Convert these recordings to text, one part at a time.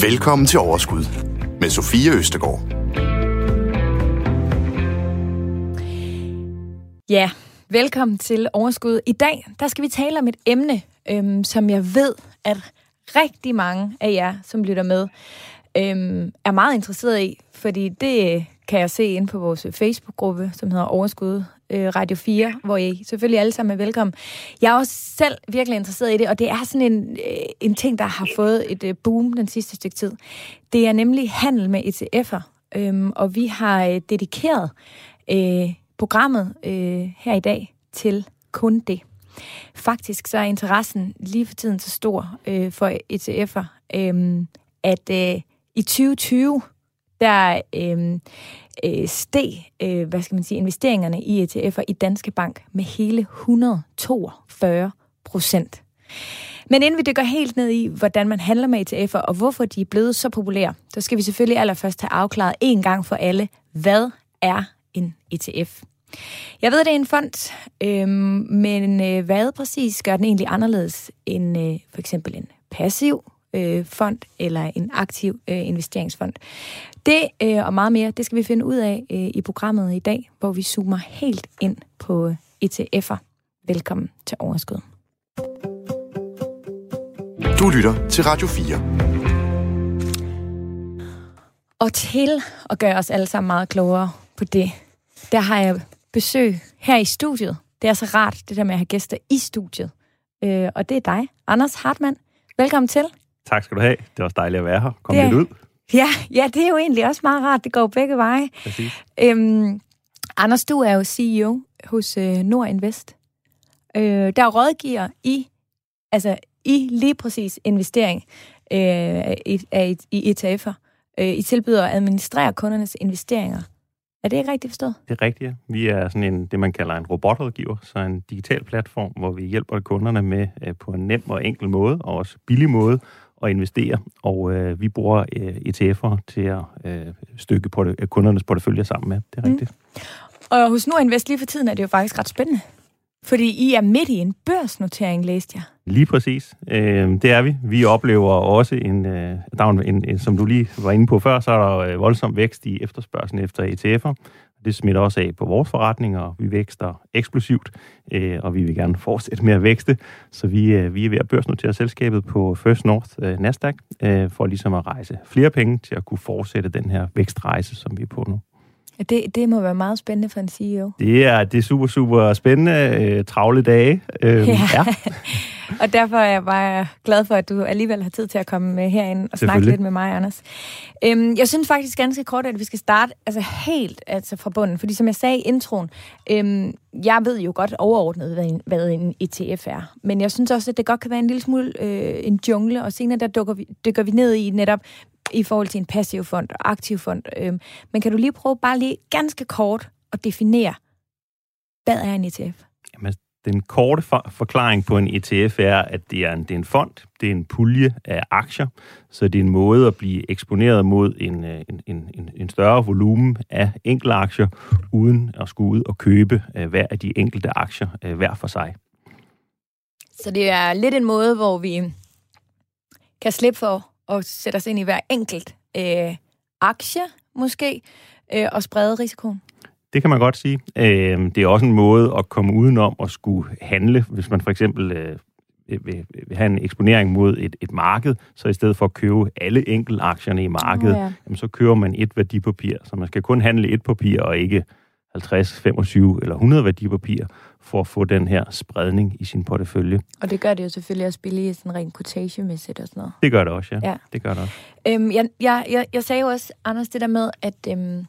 Velkommen til Overskud med Sofie Østegård. Ja, velkommen til Overskud. I dag der skal vi tale om et emne, øhm, som jeg ved, at rigtig mange af jer, som lytter med, øhm, er meget interesseret i, fordi det kan jeg se ind på vores Facebook-gruppe, som hedder Overskud øh, Radio 4, hvor I selvfølgelig alle sammen er velkommen. Jeg er også selv virkelig interesseret i det, og det er sådan en, øh, en ting, der har fået et øh, boom den sidste stykke tid. Det er nemlig handel med ETF'er, øh, og vi har øh, dedikeret øh, programmet øh, her i dag til kun det. Faktisk så er interessen lige for tiden så stor øh, for ETF'er, øh, at øh, i 2020, der øh, øh, steg, øh, hvad skal man sige, investeringerne i ETF'er i Danske Bank med hele 142 procent. Men inden vi dykker helt ned i, hvordan man handler med ETF'er, og hvorfor de er blevet så populære, så skal vi selvfølgelig allerførst have afklaret en gang for alle, hvad er en ETF? Jeg ved, det er en fond, øhm, men øh, hvad præcis gør den egentlig anderledes end øh, for eksempel en passiv øh, fond eller en aktiv øh, investeringsfond? Det øh, og meget mere, det skal vi finde ud af øh, i programmet i dag, hvor vi zoomer helt ind på ETF'er. Velkommen til Overskud. Du lytter til Radio 4. Og til at gøre os alle sammen meget klogere på det, der har jeg besøg her i studiet. Det er så rart, det der med at have gæster i studiet. Øh, og det er dig, Anders Hartmann. Velkommen til. Tak skal du have. Det var også dejligt at være her. Kom det, lidt ud. Ja, ja, det er jo egentlig også meget rart. Det går begge veje. Præcis. Øhm, Anders, du er jo CEO hos øh, Nordinvest. Øh, der rådgiver i, altså i lige præcis investering øh, i, i, i ETF'er. Øh, I tilbyder at administrere kundernes investeringer. Er det ikke rigtigt forstået? Det er rigtigt, ja. Vi er sådan en, det, man kalder en robotrådgiver, så en digital platform, hvor vi hjælper kunderne med øh, på en nem og enkel måde, og også billig måde, at investere. Og øh, vi bruger øh, ETF'er til at øh, stykke på det, kundernes portefølje sammen med. Det er mm. rigtigt. Og hos Nordinvest lige for tiden er det jo faktisk ret spændende. Fordi I er midt i en børsnotering, læste jeg. Lige præcis. Øh, det er vi. Vi oplever også en, øh, der en, en, en, som du lige var inde på før, så er der øh, voldsom vækst i efterspørgselen efter ETF'er. Det smitter også af på vores forretning, og vi vækster eksplosivt, øh, og vi vil gerne fortsætte med at vækste. Så vi, øh, vi er ved at børsnotere selskabet på First North øh, Nasdaq, øh, for ligesom at rejse flere penge til at kunne fortsætte den her vækstrejse, som vi er på nu. Det, det må være meget spændende for en CEO. Det er, det er super, super spændende. Øh, travle dage. Øh, ja. ja. Og derfor er jeg bare glad for, at du alligevel har tid til at komme med herind og snakke lidt med mig, Anders. Øhm, jeg synes faktisk ganske kort, at vi skal starte altså helt altså fra bunden. Fordi som jeg sagde i introen, øhm, jeg ved jo godt overordnet, hvad en, hvad en ETF er. Men jeg synes også, at det godt kan være en lille smule øh, en jungle, og senere der dykker vi, dykker vi ned i netop, i forhold til en passiv fond og aktiv fond. Øhm, men kan du lige prøve bare lige ganske kort at definere, hvad er en ETF? Den korte for- forklaring på en ETF er, at det er, en, det er en fond, det er en pulje af aktier, så det er en måde at blive eksponeret mod en, øh, en, en, en større volumen af enkelte aktier, uden at skulle ud og købe uh, hver af de enkelte aktier uh, hver for sig. Så det er lidt en måde, hvor vi kan slippe for at sætte os ind i hver enkelt øh, aktie, måske, øh, og sprede risikoen? Det kan man godt sige. Øh, det er også en måde at komme udenom at skulle handle, hvis man for eksempel øh, vil, vil have en eksponering mod et, et marked, så i stedet for at købe alle enkeltaktierne i markedet, oh, ja. jamen, så køber man et værdipapir. Så man skal kun handle et papir, og ikke 50, 25 eller 100 værdipapirer for at få den her spredning i sin portefølje. Og det gør det jo selvfølgelig også billigt, sådan rent quotation-mæssigt og sådan noget. Det gør det også, ja. ja. Det gør det også. Øhm, jeg, jeg, jeg, jeg sagde jo også, Anders, det der med, at øhm,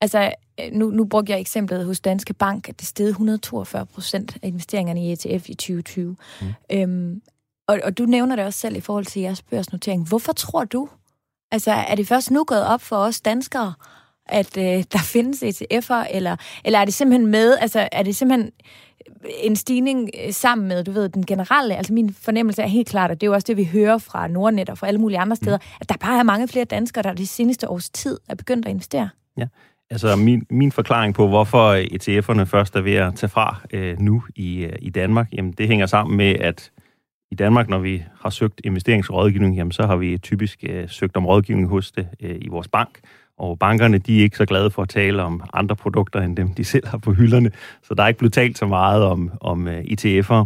altså, nu, nu brugte jeg eksemplet hos Danske Bank, at det steg 142 procent af investeringerne i ETF i 2020. Mm. Øhm, og, og du nævner det også selv i forhold til jeres børsnotering. Hvorfor tror du, altså er det først nu gået op for os danskere, at øh, der findes ETF'er, eller, eller er det simpelthen med, altså er det simpelthen en stigning øh, sammen med, du ved, den generelle, altså min fornemmelse er helt klart, og det er jo også det, vi hører fra Nordnet og fra alle mulige andre steder, mm. at der bare er mange flere danskere, der de seneste års tid er begyndt at investere. Ja, altså min, min forklaring på, hvorfor ETF'erne først er ved at tage fra øh, nu i, øh, i Danmark, jamen det hænger sammen med, at i Danmark, når vi har søgt investeringsrådgivning, jamen, så har vi typisk øh, søgt om rådgivning hos det øh, i vores bank. Og bankerne, de er ikke så glade for at tale om andre produkter, end dem, de selv har på hylderne. Så der er ikke blevet talt så meget om, om øh, ETF'er.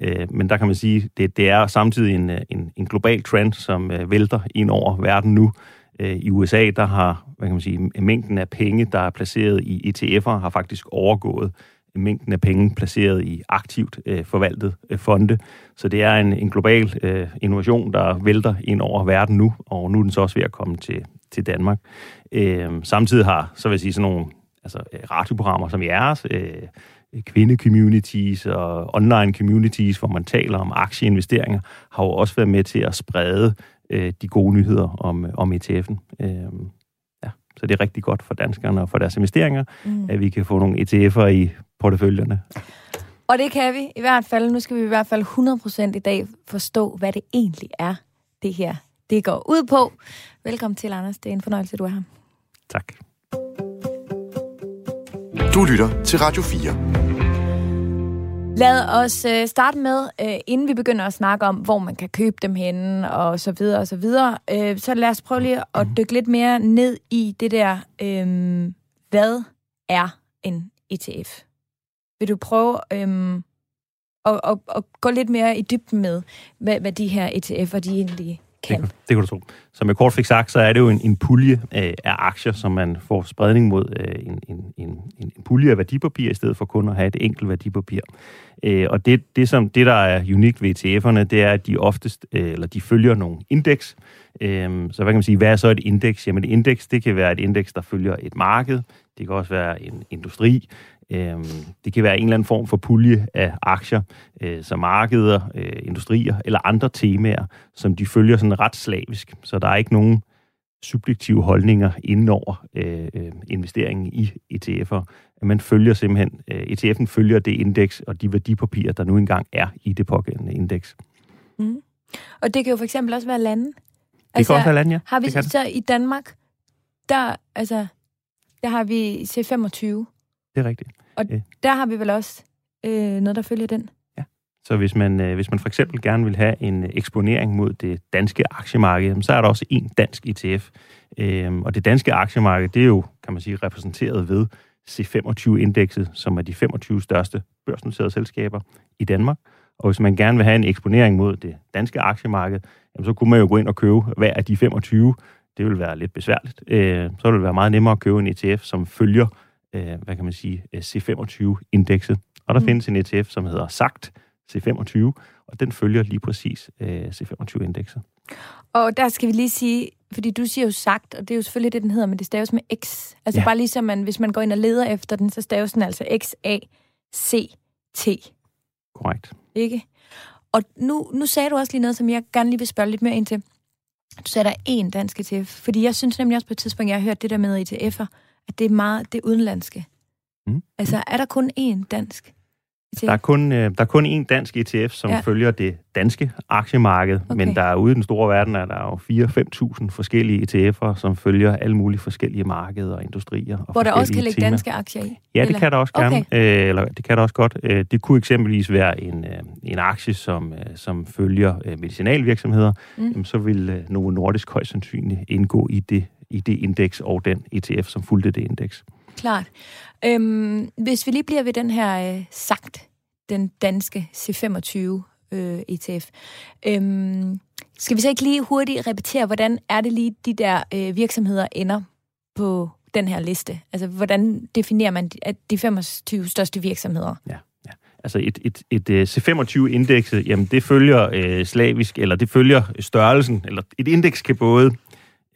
Øh, men der kan man sige, det, det er samtidig en, øh, en, en global trend, som uh, vælter ind over verden nu. Øh, I USA, der har hvad kan man sige, mængden af penge, der er placeret i ETF'er, har faktisk overgået mængden af penge placeret i aktivt øh, forvaltet øh, fonde. Så det er en, en global øh, innovation, der vælter ind over verden nu, og nu er den så også ved at komme til, til Danmark. Øh, samtidig har, så vil jeg sige, sådan nogle altså, øh, radioprogrammer som jeres, øh, kvinde-communities og online-communities, hvor man taler om aktieinvesteringer, har jo også været med til at sprede øh, de gode nyheder om, om ETF'en. Øh, ja. Så det er rigtig godt for danskerne og for deres investeringer, mm. at vi kan få nogle ETF'er i porteføljerne. Og det kan vi i hvert fald. Nu skal vi i hvert fald 100% i dag forstå, hvad det egentlig er, det her det går ud på. Velkommen til, Anders. Det er en fornøjelse, du er her. Tak. Du lytter til Radio 4. Lad os øh, starte med, øh, inden vi begynder at snakke om, hvor man kan købe dem henne, og så videre, og så videre. Øh, så lad os prøve lige at dykke lidt mere ned i det der, øh, hvad er en ETF? Vil du prøve øh, at, at, at gå lidt mere i dybden med, hvad, hvad de her ETF'er de egentlig kan. Det, det kan du tro. Som jeg kort fik sagt, så er det jo en, en pulje øh, af aktier, som man får spredning mod øh, en, en, en, en pulje af værdipapir, i stedet for kun at have et enkelt værdipapir. Øh, og det, det, som, det, der er unikt ved ETF'erne, det er, at de oftest, øh, eller de følger nogle indeks. Øh, så hvad kan man sige, hvad er så et indeks? Jamen et indeks, det kan være et indeks, der følger et marked. Det kan også være en industri. Øh, det kan være en eller anden form for pulje af aktier, øh, som markeder, øh, industrier eller andre temaer, som de følger sådan ret slavisk. Så der er ikke nogen subjektive holdninger inden over øh, øh investeringen i ETF'er. Man følger simpelthen, øh, ETF'en følger det indeks og de værdipapirer, der nu engang er i det pågældende indeks. Mm. Og det kan jo for eksempel også være lande. Det altså, kan også være lande, ja. Har vi så i Danmark, der, altså, der har vi C25. Det er rigtigt. Og øh. der har vi vel også øh, noget, der følger den? Ja. Så hvis man, øh, hvis man for eksempel gerne vil have en eksponering mod det danske aktiemarked, så er der også en dansk ETF. Øh, og det danske aktiemarked, det er jo, kan man sige, repræsenteret ved C25-indekset, som er de 25 største børsnoterede selskaber i Danmark. Og hvis man gerne vil have en eksponering mod det danske aktiemarked, jamen, så kunne man jo gå ind og købe hver af de 25. Det vil være lidt besværligt. Øh, så vil det være meget nemmere at købe en ETF, som følger øh, hvad kan man sige, øh, C25-indekset. Og der mm. findes en ETF, som hedder SAGT C25, og den følger lige præcis øh, C25-indekset. Og der skal vi lige sige, fordi du siger jo sagt, og det er jo selvfølgelig det, den hedder, men det staves med X. Altså ja. bare ligesom man, hvis man går ind og leder efter den, så staves den altså X-A-C-T. Korrekt. Ikke? Og nu, nu sagde du også lige noget, som jeg gerne lige vil spørge lidt mere ind til. Du sagde, der er én dansk ETF, fordi jeg synes nemlig også på et tidspunkt, jeg har hørt det der med ETF'er, at det er meget det udenlandske. Mm. Altså, er der kun én dansk ETF? Der er kun, øh, der er kun én dansk ETF, som ja. følger det danske aktiemarked, okay. men der er ude i den store verden, er der jo 4-5.000 forskellige ETF'er, som følger alle mulige forskellige markeder og industrier. Og Hvor der også kan ligge temaer. danske aktier i? Ja, det eller? kan der også gerne. Okay. Øh, eller det kan der også godt. Øh, det kunne eksempelvis være en, øh, en aktie, som, øh, som følger øh, medicinalvirksomheder. Mm. Jamen, så vil øh, Novo Nordisk højst sandsynligt indgå i det i det indeks og den ETF, som fulgte det indeks. Klart. Øhm, hvis vi lige bliver ved den her øh, sagt, den danske C25 øh, ETF. Øhm, skal vi så ikke lige hurtigt repetere, hvordan er det lige, de der øh, virksomheder ender på den her liste? Altså, hvordan definerer man de, de 25 største virksomheder? Ja. ja. Altså et, et, et, et C25-indekset, jamen det følger øh, slavisk, eller det følger størrelsen, eller et indeks kan både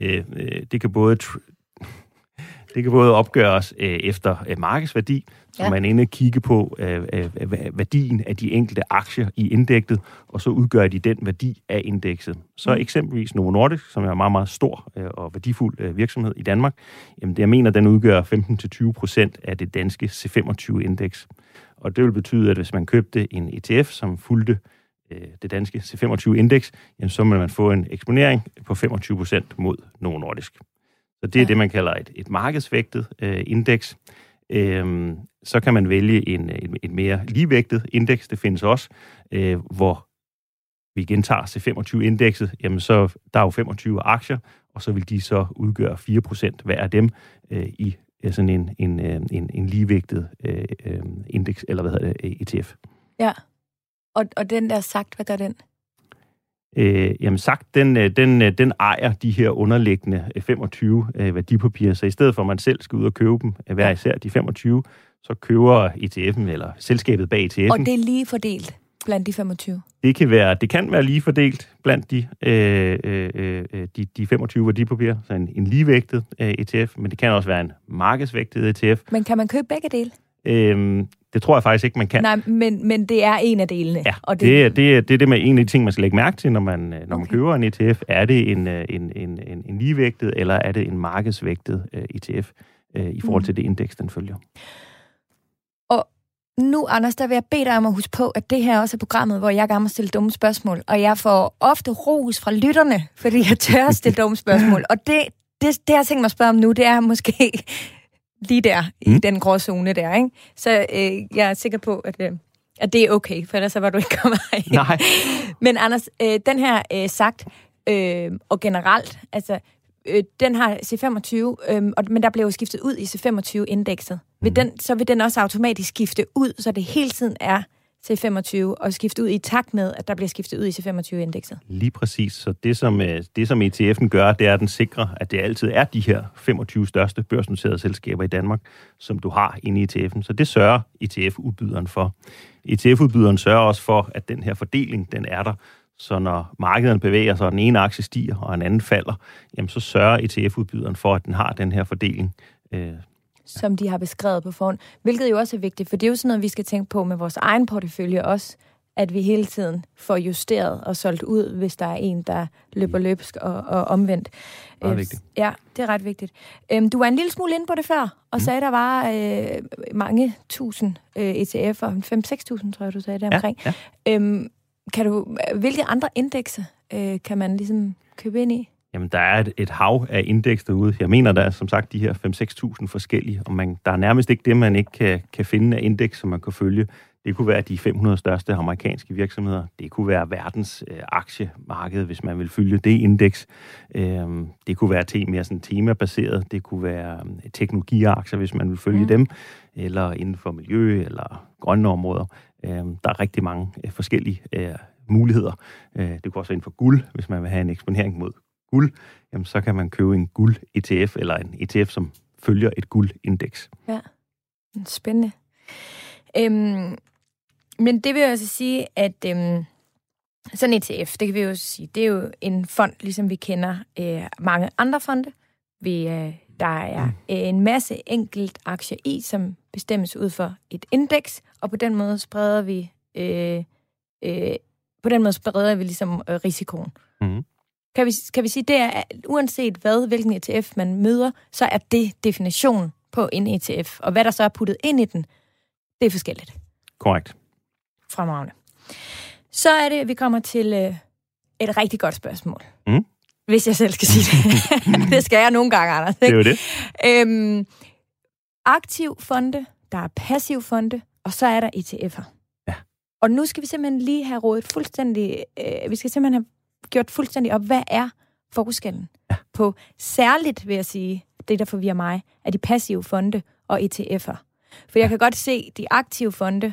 Øh, øh, det kan både det kan både opgøres øh, efter øh, markedsværdi, så ja. man inde kigge på øh, øh, værdien af de enkelte aktier i indekset, og så udgør de den værdi af indekset. Så mm. eksempelvis Novo Nordisk, som er en meget, meget stor øh, og værdifuld øh, virksomhed i Danmark, jamen det jeg mener, den udgør 15-20% af det danske C25-indeks. Og det vil betyde, at hvis man købte en ETF, som fulgte øh, det danske C25-indeks, jamen, så vil man få en eksponering på 25% mod Novo Nordisk. Så det er ja. det, man kalder et, et markedsvægtet øh, indeks. Øhm, så kan man vælge en, en, et mere ligevægtet indeks, det findes også, øh, hvor vi gentager C25-indekset, jamen så der er jo 25 aktier, og så vil de så udgøre 4% hver af dem øh, i øh, sådan en, en, øh, en, en ligevægtet øh, øh, indeks, eller hvad hedder det, ETF. Ja. Og, og den der sagt, hvad gør den? Øh, jamen sagt, den, øh, den, øh, den ejer de her underliggende 25 øh, værdipapirer, så i stedet for at man selv skal ud og købe dem, hver især de 25, så køber ETF'en eller selskabet bag ETF'en. Og det er lige fordelt blandt de 25? Det kan være, det kan være lige fordelt blandt de, øh, øh, øh, de, de 25 værdipapirer, så en, en ligevægtet øh, ETF, men det kan også være en markedsvægtet ETF. Men kan man købe begge dele? Øhm, det tror jeg faktisk ikke, man kan. Nej, men, men det er en af delene. Ja, og det, det, det, det er det med en af de ting, man skal lægge mærke til, når man, når okay. man køber en ETF. Er det en, en, en, en, en ligevægtet, eller er det en markedsvægtet uh, ETF uh, i forhold mm. til det indeks, den følger? Og nu, Anders, der vil jeg bede dig om at huske på, at det her også er programmet, hvor jeg gerne må stille dumme spørgsmål. Og jeg får ofte ros fra lytterne, fordi jeg tør at stille dumme spørgsmål. Og det, det, det jeg tænkt mig at spørge om nu, det er måske lige der, mm. i den grå zone der, ikke? Så øh, jeg er sikker på, at, øh, at det er okay, for ellers så var du ikke kommet her. Nej. Men Anders, øh, den her øh, sagt, øh, og generelt, altså, øh, den har C25, øh, og, men der blev jo skiftet ud i C25-indekset. Vil mm. den, så vil den også automatisk skifte ud, så det hele tiden er C25 og skifte ud i takt med, at der bliver skiftet ud i C25-indekset. Lige præcis. Så det som, øh, det, som ETF'en gør, det er, at den sikrer, at det altid er de her 25 største børsnoterede selskaber i Danmark, som du har inde i ETF'en. Så det sørger ETF-udbyderen for. ETF-udbyderen sørger også for, at den her fordeling, den er der. Så når markedet bevæger sig, og den ene aktie stiger, og en anden falder, jamen så sørger ETF-udbyderen for, at den har den her fordeling, øh, som de har beskrevet på forhånd. Hvilket jo også er vigtigt, for det er jo sådan noget, vi skal tænke på med vores egen portefølje også, at vi hele tiden får justeret og solgt ud, hvis der er en, der løber løbsk og, og omvendt. Er øh, vigtigt. Ja, det er ret vigtigt. Øhm, du var en lille smule inde på det før, og mm. sagde, der var øh, mange tusind øh, ETF'er, 5-6.000 tror jeg, du sagde der omkring. Ja, ja. Øhm, kan du, hvilke andre indekser øh, kan man ligesom købe ind i? Jamen, der er et, et hav af indeks derude. Jeg mener, der er som sagt de her 5-6.000 forskellige, og man, der er nærmest ikke det, man ikke kan, kan finde af indeks, som man kan følge. Det kunne være de 500 største amerikanske virksomheder. Det kunne være verdens øh, aktiemarked, hvis man vil følge det indeks. Øhm, det kunne være te, mere sådan temabaseret. Det kunne være øh, teknologiaktier, hvis man vil følge mm. dem. Eller inden for miljø eller grønne områder. Øhm, der er rigtig mange øh, forskellige øh, muligheder. Øh, det kunne også være inden for guld, hvis man vil have en eksponering mod guld, jamen så kan man købe en guld-ETF, eller en ETF, som følger et guldindeks. Ja, spændende. Øhm, men det vil jo altså sige, at øhm, sådan en ETF, det kan vi jo sige, det er jo en fond, ligesom vi kender øh, mange andre fonde. Vi, øh, der er mm. en masse enkelt aktier i, som bestemmes ud for et indeks, og på den måde spreder vi øh, øh, på den måde spreder vi ligesom øh, risikoen. Mm kan vi, kan vi sige, det er, at uanset hvad, hvilken ETF man møder, så er det definition på en ETF. Og hvad der så er puttet ind i den, det er forskelligt. Korrekt. Fremragende. Så er det, at vi kommer til øh, et rigtig godt spørgsmål. Mm. Hvis jeg selv skal sige det. det skal jeg nogle gange, Anders. Ikke? Det er det. Øhm, aktiv fonde, der er passiv fonde, og så er der ETF'er. Ja. Og nu skal vi simpelthen lige have rådet fuldstændig... Øh, vi skal simpelthen have gjort fuldstændig op, hvad er forskellen ja. på særligt, vil jeg sige, det der forvirrer mig, er de passive fonde og ETF'er. For jeg ja. kan godt se de aktive fonde,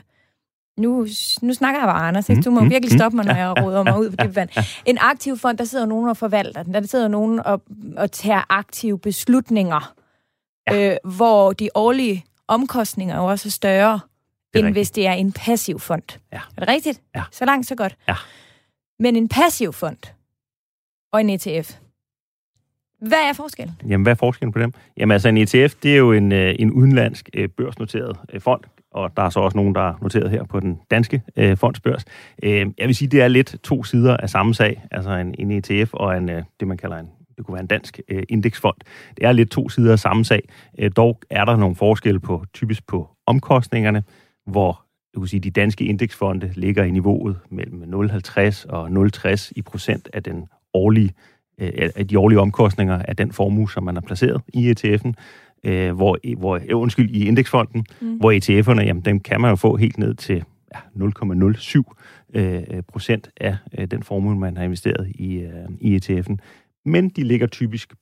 nu, nu snakker jeg bare, Anders, mm, du må mm, virkelig stoppe mig, når jeg råder mig ud på det vand. En aktiv fond, der sidder nogen og forvalter den, der sidder nogen og, og tager aktive beslutninger, ja. øh, hvor de årlige omkostninger jo også er større, er end rigtigt. hvis det er en passiv fond. Ja. Er det rigtigt? Ja. Så langt, så godt. Ja. Men en passiv fond og en ETF, hvad er forskellen? Jamen, hvad er forskellen på dem? Jamen, altså en ETF, det er jo en, øh, en udenlandsk øh, børsnoteret øh, fond, og der er så også nogen, der er noteret her på den danske øh, fondsbørs. Øh, jeg vil sige, det er lidt to sider af samme sag, altså en, en ETF og en, øh, det man kalder en det kunne være en dansk øh, indeksfond. Det er lidt to sider af samme sag. Øh, dog er der nogle forskelle på, typisk på omkostningerne, hvor du kan sige, de danske indeksfonde ligger i niveauet mellem 0,50 og 0,60 i procent af den årlige, øh, af de årlige omkostninger af den formue, som man har placeret i ETF'en, øh, hvor, hvor, undskyld, i indeksfonden, mm. hvor ETF'erne, jamen, dem kan man jo få helt ned til 0,07 øh, procent af øh, den formue, man har investeret i, øh, i ETF'en. Men de ligger typisk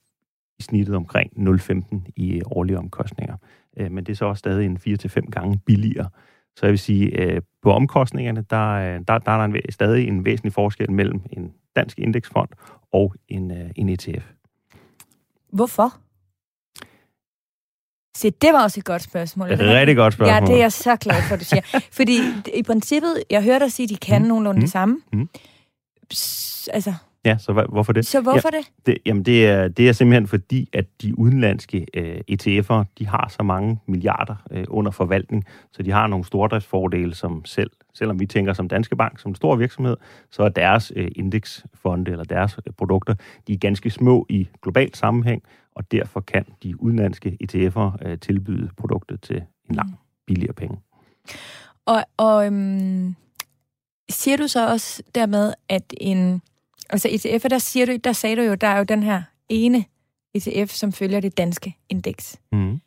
i snittet omkring 0,15 i årlige omkostninger. Øh, men det er så også stadig en 4-5 gange billigere. Så jeg vil sige, øh, på omkostningerne, der, øh, der, der er der en, stadig en væsentlig forskel mellem en dansk indeksfond og en, øh, en ETF. Hvorfor? Se, det var også et godt spørgsmål. Det er rigtig godt spørgsmål. Ja, det er jeg så glad for, du siger. Fordi i princippet, jeg hørte dig sige, at de kan mm. nogenlunde mm. det samme. Mm. Altså, Ja, så hva- hvorfor det? Så hvorfor ja, det? det? Jamen, det er, det er simpelthen fordi, at de udenlandske øh, ETF'er, de har så mange milliarder øh, under forvaltning, så de har nogle stordriftsfordele, som selv, selvom vi tænker som Danske Bank, som en stor virksomhed, så er deres øh, indeksfonde eller deres øh, produkter, de er ganske små i global sammenhæng, og derfor kan de udenlandske ETF'er øh, tilbyde produktet til en lang billigere penge. Og, og øhm, siger du så også dermed, at en Altså ETF, der, siger du, der sagde du jo, der er jo den her ene ETF, som følger det danske indeks. Mm.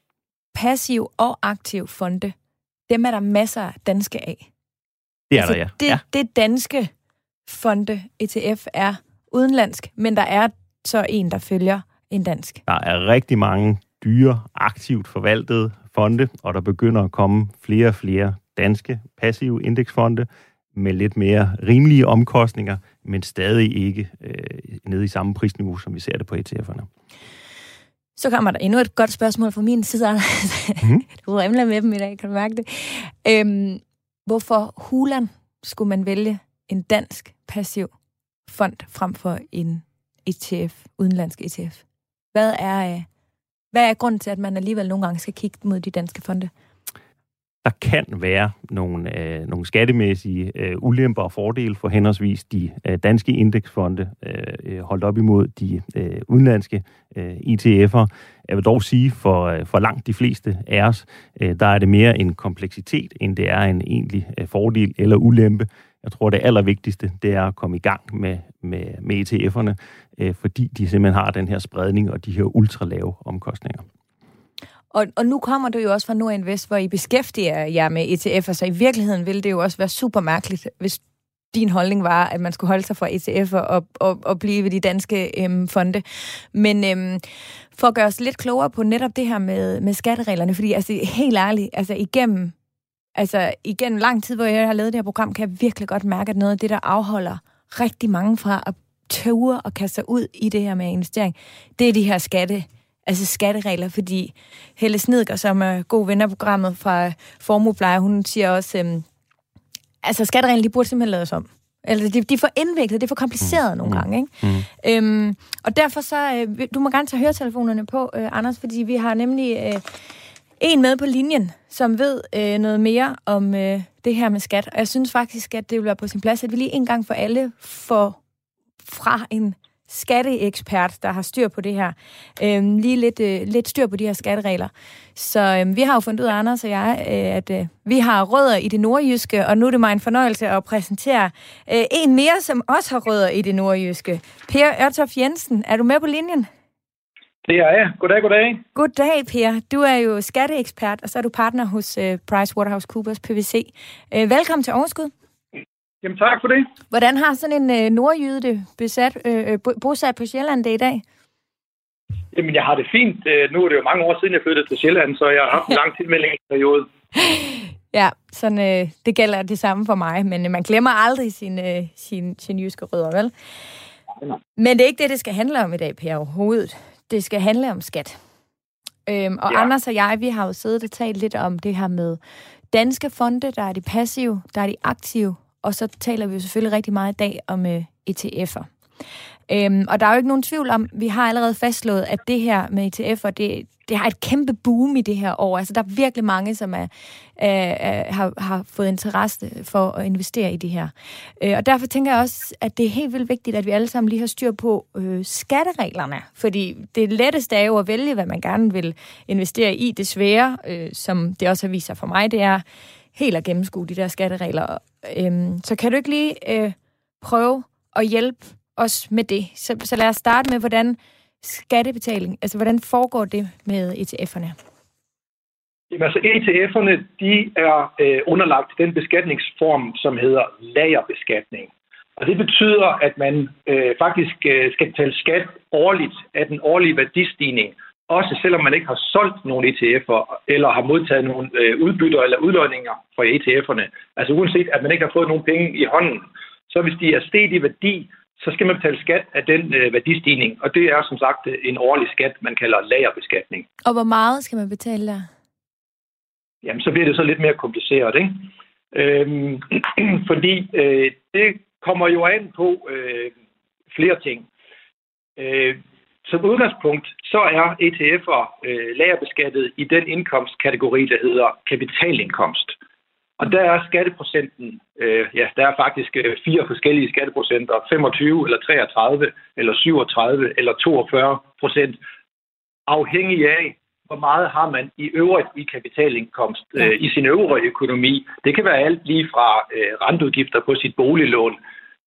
Passiv og aktiv fonde, dem er der masser af danske af. Det er altså, der, ja. Det, ja. det danske fonde ETF er udenlandsk, men der er så en, der følger en dansk. Der er rigtig mange dyre, aktivt forvaltede fonde, og der begynder at komme flere og flere danske passive indeksfonde med lidt mere rimelige omkostninger, men stadig ikke øh, nede i samme prisniveau, som vi ser det på ETF'erne. Så kommer der endnu et godt spørgsmål fra min side, Mm. du remler med dem i dag, kan du mærke det. Øhm, hvorfor Hulan skulle man vælge en dansk passiv fond frem for en ETF, udenlandsk ETF? Hvad er, øh, hvad er grunden til, at man alligevel nogle gange skal kigge mod de danske fonde? Der kan være nogle, øh, nogle skattemæssige øh, ulemper og fordele for henholdsvis de øh, danske indeksfonde øh, øh holdt op imod de øh, udenlandske øh, ETF'er. Jeg vil dog sige, for, øh, for langt de fleste af os, øh, der er det mere en kompleksitet, end det er en egentlig øh, fordel eller ulempe. Jeg tror, det allervigtigste, det er at komme i gang med, med, med ETF'erne, øh, fordi de simpelthen har den her spredning og de her ultralave omkostninger. Og, og nu kommer du jo også fra Nordinvest, hvor I beskæftiger jer med ETF'er, så i virkeligheden ville det jo også være super mærkeligt, hvis din holdning var, at man skulle holde sig fra ETF'er og, og, og blive ved de danske øhm, fonde. Men øhm, for at gøre os lidt klogere på netop det her med, med skattereglerne, fordi altså, helt ærligt, altså igennem, altså igennem lang tid, hvor jeg har lavet det her program, kan jeg virkelig godt mærke, at noget af det, der afholder rigtig mange fra at tøve og kaste sig ud i det her med investering, det er de her skatte altså skatteregler, fordi Helle Snedger, som er god ven af programmet fra Formuepleje, hun siger også, øhm, altså skattereglerne, de burde simpelthen laves om. Eller de, de er for indviklet, det er for kompliceret mm. nogle mm. gange. Ikke? Mm. Øhm, og derfor så, øh, du må gerne tage høretelefonerne på, øh, Anders, fordi vi har nemlig øh, en med på linjen, som ved øh, noget mere om øh, det her med skat. Og jeg synes faktisk, at det vil være på sin plads, at vi lige en gang for alle får fra en skatteekspert, der har styr på det her. Øhm, lige lidt, øh, lidt styr på de her skatteregler. Så øhm, vi har jo fundet ud af, Anders og jeg, øh, at øh, vi har rødder i det nordjyske, og nu er det mig en fornøjelse at præsentere øh, en mere, som også har rødder i det nordjyske. Per Ørtof Jensen, er du med på linjen? Det er jeg. Goddag, goddag. Goddag, Per. Du er jo skatteekspert, og så er du partner hos øh, PricewaterhouseCoopers PVC. Øh, velkommen til Overskud. Jamen tak for det. Hvordan har sådan en øh, nordjyde det besat, øh, øh bosat på Sjælland det i dag? Jamen, jeg har det fint. Øh, nu er det jo mange år siden, jeg flyttede til Sjælland, så jeg har haft en lang tilmeldingsperiode. Ja, sådan, øh, det gælder det samme for mig, men øh, man glemmer aldrig sin, øh, sin, sin jyske rødder, vel? Men det er ikke det, det skal handle om i dag, Per, overhovedet. Det skal handle om skat. Øhm, og ja. Anders og jeg, vi har jo siddet og talt lidt om det her med danske fonde, der er de passive, der er de aktive, og så taler vi jo selvfølgelig rigtig meget i dag om øh, ETF'er. Øhm, og der er jo ikke nogen tvivl om, vi har allerede fastslået, at det her med ETF'er, det, det har et kæmpe boom i det her år. Altså, der er virkelig mange, som er, øh, har, har fået interesse for at investere i det her. Øh, og derfor tænker jeg også, at det er helt vildt vigtigt, at vi alle sammen lige har styr på øh, skattereglerne. Fordi det letteste er jo at vælge, hvad man gerne vil investere i. Det svære, øh, som det også har vist sig for mig, det er helt at gennemskue de der skatteregler. Øhm, så kan du ikke lige øh, prøve at hjælpe os med det? Så, så lad os starte med, hvordan skattebetaling, altså hvordan foregår det med ETF'erne? Jamen, altså ETF'erne, de er øh, underlagt den beskatningsform, som hedder lagerbeskatning. Og det betyder, at man øh, faktisk øh, skal betale skat årligt af den årlige værdistigning, også selvom man ikke har solgt nogle ETF'er, eller har modtaget nogle øh, udbytter eller udløjninger fra ETF'erne. Altså uanset, at man ikke har fået nogen penge i hånden, så hvis de er steget i værdi, så skal man betale skat af den øh, værdistigning. Og det er som sagt en årlig skat, man kalder lagerbeskatning. Og hvor meget skal man betale der? Jamen, så bliver det så lidt mere kompliceret, ikke? Øhm, fordi øh, det kommer jo an på øh, flere ting. Øh, som udgangspunkt, så er ETF'er øh, lagerbeskattet i den indkomstkategori, der hedder kapitalindkomst. Og der er skatteprocenten, øh, ja, der er faktisk øh, fire forskellige skatteprocenter, 25 eller 33 eller 37 eller 42 procent, afhængig af, hvor meget har man i øvrigt i kapitalindkomst øh, i sin øvrige økonomi. Det kan være alt lige fra øh, renteudgifter på sit boliglån,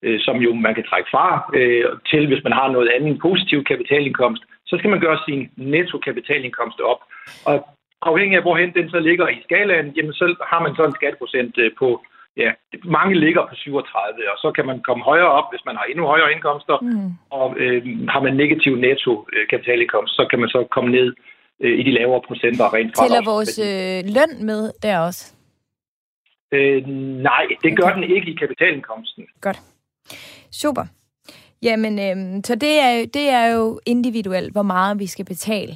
øh, som jo man kan trække fra, øh, til hvis man har noget andet positiv kapitalindkomst, så skal man gøre sin netto kapitalindkomst op. Og afhængig af, hvorhen den så ligger i skalaen, jamen så har man så en skatteprocent øh, på, ja, mange ligger på 37, og så kan man komme højere op, hvis man har endnu højere indkomster, mm. og øh, har man negativ netto øh, kapitalindkomst, så kan man så komme ned øh, i de lavere procenter rent fra. Tæller vores øh, løn med der også? Øh, nej, det gør okay. den ikke i kapitalindkomsten. Godt. Super. Jamen, øh, så det er, det er jo individuelt, hvor meget vi skal betale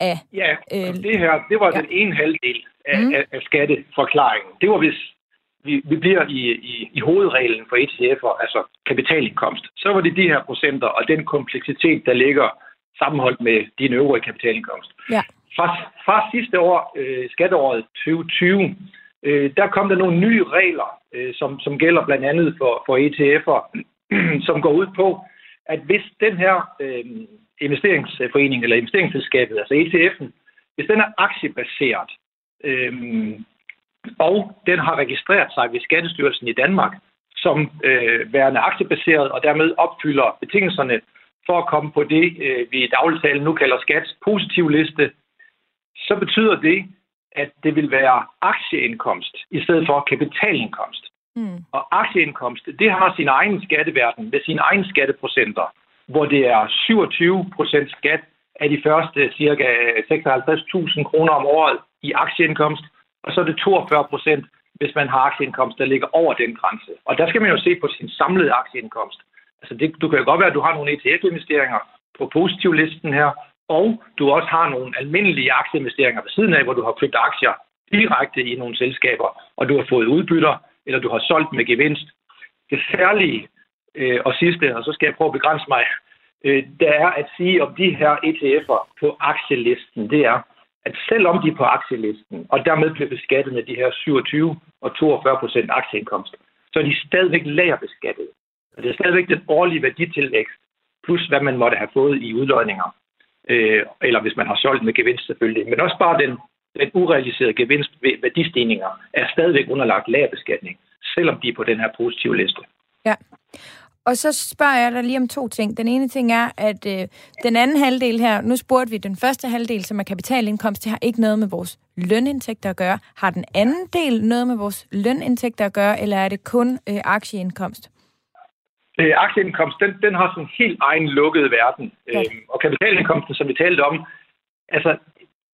af... Ja, øh, det her, det var ja. den ene halvdel af, mm. af, af skatteforklaringen. Det var hvis vi, vi bliver i, i, i hovedreglen for ETF'er, altså kapitalindkomst, så var det de her procenter og den kompleksitet, der ligger sammenholdt med din øvrige kapitalindkomst. Ja. Fra, fra sidste år, øh, skatteåret 2020, øh, der kom der nogle nye regler, øh, som, som gælder blandt andet for, for ETF'er, som går ud på, at hvis den her øh, investeringsforening eller investeringsselskabet, altså ETF'en, hvis den er aktiebaseret, øh, og den har registreret sig ved Skattestyrelsen i Danmark som øh, værende aktiebaseret, og dermed opfylder betingelserne for at komme på det, øh, vi i dagligtalen nu kalder skats positivliste, så betyder det, at det vil være aktieindkomst i stedet for kapitalindkomst. Mm. Og aktieindkomst, det har sin egen skatteverden med sine egne skatteprocenter hvor det er 27 procent skat af de første cirka 56.000 kroner om året i aktieindkomst, og så er det 42 procent, hvis man har aktieindkomst, der ligger over den grænse. Og der skal man jo se på sin samlede aktieindkomst. Altså det, du kan jo godt være, at du har nogle ETF-investeringer på positivlisten her, og du også har nogle almindelige aktieinvesteringer ved siden af, hvor du har købt aktier direkte i nogle selskaber, og du har fået udbytter, eller du har solgt med gevinst. Det særlige øh, og sidste, og så skal jeg prøve at begrænse mig, øh, der er at sige om de her ETF'er på aktielisten, det er, at selvom de er på aktielisten, og dermed bliver beskattet med de her 27 og 42 procent aktieindkomst, så er de stadigvæk lagerbeskattet. Og det er stadigvæk den årlige værditilvækst, plus hvad man måtte have fået i udløjninger. Øh, eller hvis man har solgt med gevinst selvfølgelig. Men også bare den, den urealiserede gevinst ved værdistigninger er stadigvæk underlagt lagerbeskatning, selvom de er på den her positive liste. Ja. Og så spørger jeg dig lige om to ting. Den ene ting er, at øh, den anden halvdel her, nu spurgte vi den første halvdel, som er kapitalindkomst, det har ikke noget med vores lønindtægter at gøre. Har den anden del noget med vores lønindtægter at gøre, eller er det kun øh, aktieindkomst? Øh, aktieindkomst, den, den har sådan en helt egen lukket verden. Ja. Øh, og kapitalindkomsten, som vi talte om, altså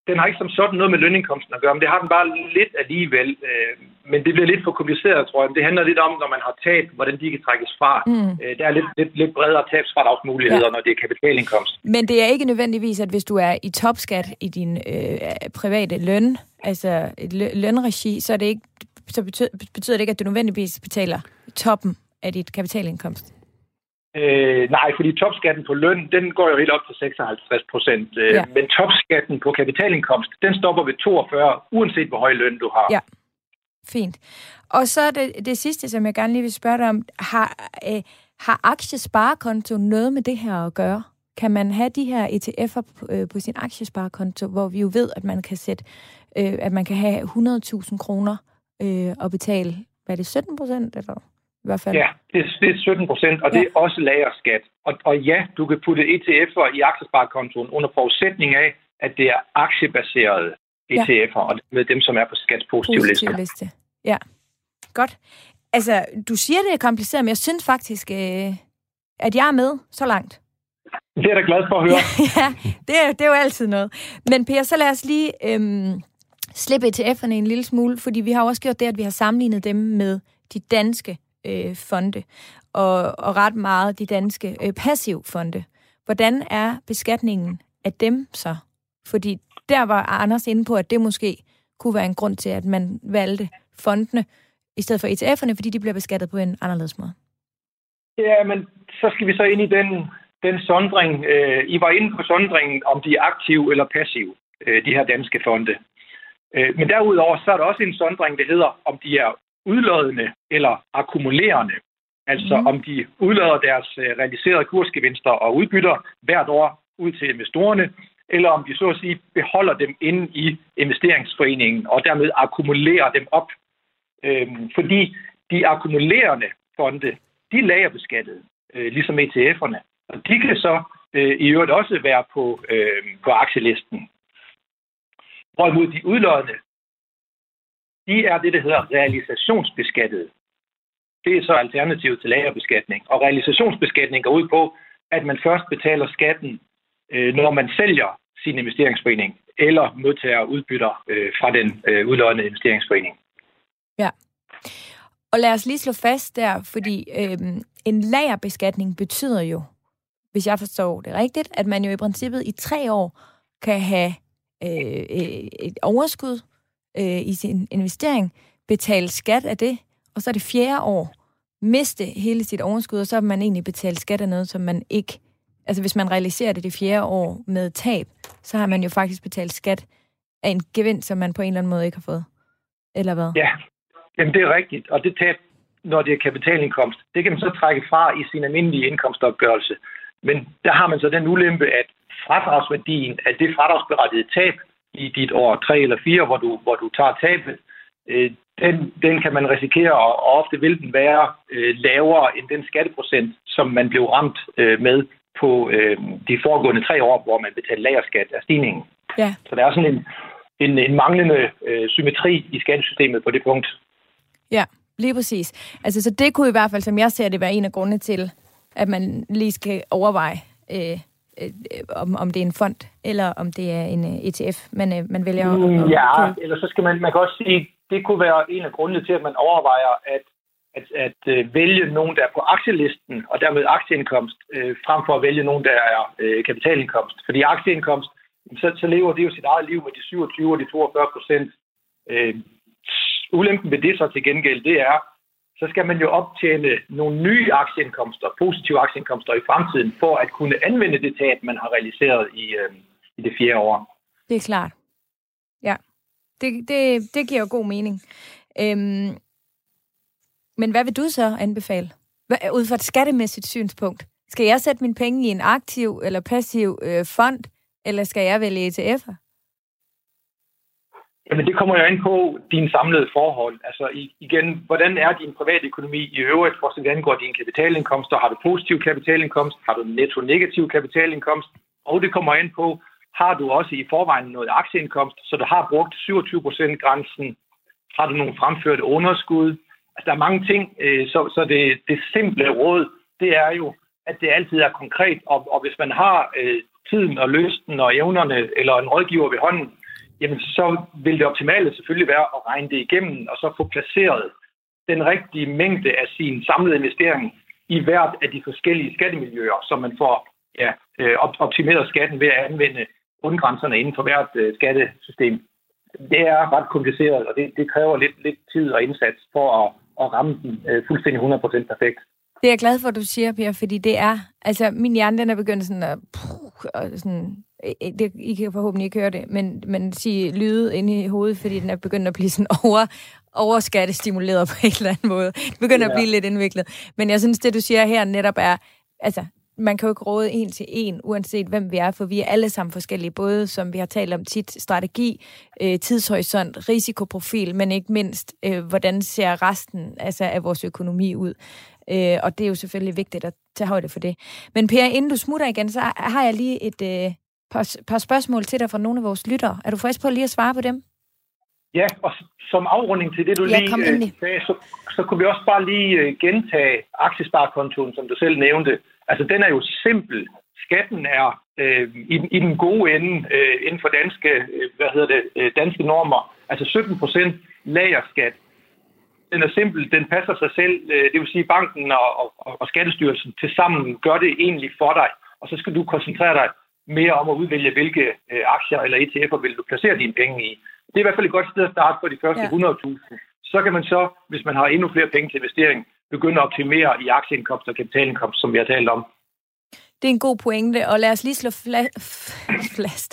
den har ikke som sådan noget med lønindkomsten at gøre, men det har den bare lidt alligevel. Øh, men det bliver lidt for kompliceret, tror jeg. Det handler lidt om, når man har tab, hvordan de kan trækkes fra. Mm. Øh, der er lidt, lidt, lidt bredere tabsfradragsmuligheder, ja. når det er kapitalindkomst. Men det er ikke nødvendigvis, at hvis du er i topskat i din øh, private løn, altså et lønregi, så, er det ikke, så betyder, betyder det ikke, at du nødvendigvis betaler toppen af dit kapitalindkomst. Øh, nej, fordi topskatten på løn, den går jo helt op til 56 procent. Øh, ja. Men topskatten på kapitalindkomst, den stopper ved 42, uanset hvor høj løn du har. Ja, fint. Og så det, det sidste, som jeg gerne lige vil spørge dig om. Har, øh, har aktiesparekonto noget med det her at gøre? Kan man have de her ETF'er på, øh, på sin aktiesparekonto, hvor vi jo ved, at man kan sætte, øh, at man kan have 100.000 kroner øh, og betale, hvad er det, 17 procent eller? I hvert fald. Ja, det, det er 17 procent, og ja. det er også lagerskat. Og, og ja, du kan putte ETF'er i aktiesparekontoen under forudsætning af, at det er aktiebaseret. ETF'er, og med dem, som er på skats positive Positiv liste. liste. Ja, godt. Altså, du siger, det er kompliceret, men jeg synes faktisk, øh, at jeg er med så langt. Det er jeg da glad for at høre. ja, det er, det er jo altid noget. Men Per, så lad os lige øhm, slippe ETF'erne en lille smule, fordi vi har også gjort det, at vi har sammenlignet dem med de danske øh, fonde, og, og ret meget de danske øh, passivfonde. Hvordan er beskatningen af dem så? Fordi der var Anders inde på, at det måske kunne være en grund til, at man valgte fondene i stedet for ETF'erne, fordi de bliver beskattet på en anderledes måde. Ja, men så skal vi så ind i den, den sondring. Øh, I var inde på sondringen, om de er aktive eller passive, øh, de her danske fonde. Øh, men derudover så er der også en sondring, der hedder, om de er udlodende eller akkumulerende. Altså mm. om de udlader deres øh, realiserede kursgevinster og udbytter hvert år ud til investorerne, eller om de så at sige beholder dem inde i investeringsforeningen og dermed akkumulerer dem op. Øhm, fordi de akkumulerende fonde, de er lagerbeskattet, øh, ligesom ETF'erne. Og de kan så øh, i øvrigt også være på, øh, på aktielisten. Hvorimod de udlodende, de er det, der hedder realisationsbeskattet. Det er så alternativet til lagerbeskatning. Og realisationsbeskatning går ud på, at man først betaler skatten, øh, når man sælger sin investeringsforening, eller modtager udbytter øh, fra den øh, investeringsforening. Ja. Og lad os lige slå fast der, fordi øh, en lagerbeskatning betyder jo, hvis jeg forstår det rigtigt, at man jo i princippet i tre år kan have øh, øh et overskud øh, i sin investering, betale skat af det, og så er det fjerde år miste hele sit overskud, og så har man egentlig betalt skat af noget, som man ikke... Altså hvis man realiserer det det fjerde år med tab, så har man jo faktisk betalt skat af en gevinst, som man på en eller anden måde ikke har fået. Eller hvad? Ja, Jamen, det er rigtigt. Og det tab, når det er kapitalindkomst, det kan man så trække fra i sin almindelige indkomstopgørelse. Men der har man så den ulempe, at fradragsværdien af det fradragsberettigede tab i dit år 3 eller 4, hvor du, hvor du tager tabet, øh, den, den kan man risikere, og ofte vil den være øh, lavere end den skatteprocent, som man blev ramt øh, med på øh, de foregående tre år, hvor man betalte lagerskat af stigningen. Ja. Så der er sådan en, en, en manglende øh, symmetri i skattesystemet på det punkt. Ja, lige præcis. Altså, så det kunne i hvert fald, som jeg ser det, være en af grundene til, at man lige skal overveje, øh, øh, om, om det er en fond, eller om det er en uh, ETF, man, øh, man vælger at, Mm, at Ja, købe. eller så skal man, man kan også sige, det kunne være en af grundene til, at man overvejer at, at, at øh, vælge nogen, der er på aktielisten, og dermed aktieindkomst, øh, frem for at vælge nogen, der er øh, kapitalindkomst. Fordi aktieindkomst, så, så lever det jo sit eget liv med de 27 og de 42 procent. Øh, ulempen ved det så til gengæld, det er, så skal man jo optjene nogle nye aktieindkomster, positive aktieindkomster i fremtiden, for at kunne anvende det tab, man har realiseret i, øh, i det fjerde år. Det er klart. Ja, det, det, det giver jo god mening. Øhm, men hvad vil du så anbefale? Hvad, ud fra et skattemæssigt synspunkt. Skal jeg sætte mine penge i en aktiv eller passiv øh, fond, eller skal jeg vælge ETF'er? Jamen, det kommer jo ind på dine samlede forhold. Altså igen, hvordan er din private økonomi i øvrigt, for så angår dine kapitalindkomster? Har du positiv kapitalindkomst? Har du netto negativ kapitalindkomst? Og det kommer ind på, har du også i forvejen noget aktieindkomst, så du har brugt 27% grænsen? Har du nogle fremførte underskud? Altså, der er mange ting, øh, så, så det, det simple råd, det er jo, at det altid er konkret, og, og hvis man har øh, tiden og lysten og evnerne, eller en rådgiver ved hånden, jamen så vil det optimale selvfølgelig være at regne det igennem, og så få placeret den rigtige mængde af sin samlede investering i hvert af de forskellige skattemiljøer, så man får ja, øh, optimeret skatten ved at anvende bundgrænserne inden for hvert øh, skattesystem. Det er ret kompliceret, og det, det kræver lidt, lidt tid og indsats for at, at ramme den øh, fuldstændig 100% perfekt. Det er jeg glad for, at du siger, Per, fordi det er... Altså, min hjerne, den er begyndt sådan at... Og sådan, det, I kan forhåbentlig ikke høre det, men, men sige lyde inde i hovedet, fordi den er begyndt at blive sådan over, overskattestimuleret på en eller anden måde. Det begynder ja. at blive lidt indviklet. Men jeg synes, det du siger her netop er... Altså, man kan jo ikke råde en til en, uanset hvem vi er, for vi er alle sammen forskellige, både som vi har talt om tit, strategi, øh, tidshorisont, risikoprofil, men ikke mindst, øh, hvordan ser resten altså, af vores økonomi ud. Øh, og det er jo selvfølgelig vigtigt at tage højde for det. Men Per, inden du smutter igen, så har jeg lige et, øh, par, par spørgsmål til dig fra nogle af vores lyttere. Er du frisk på lige at svare på dem? Ja, og som afrunding til det, du ja, lige øh, sagde, så, så kunne vi også bare lige øh, gentage aktiesparekontoen, som du selv nævnte. Altså, den er jo simpel. Skatten er øh, i, i den gode ende øh, inden for danske, øh, hvad hedder det, øh, danske normer. Altså 17 procent lagerskat. Den er simpel, den passer sig selv. Øh, det vil sige, banken og, og, og Skattestyrelsen til sammen gør det egentlig for dig. Og så skal du koncentrere dig mere om at udvælge, hvilke øh, aktier eller ETF'er vil du placere dine penge i. Det er i hvert fald et godt sted at starte for de første ja. 100.000. Så kan man så, hvis man har endnu flere penge til investering, begynde at optimere i aktieindkomst og kapitalindkomst, som vi har talt om. Det er en god pointe, og lad os lige slå fla- fast,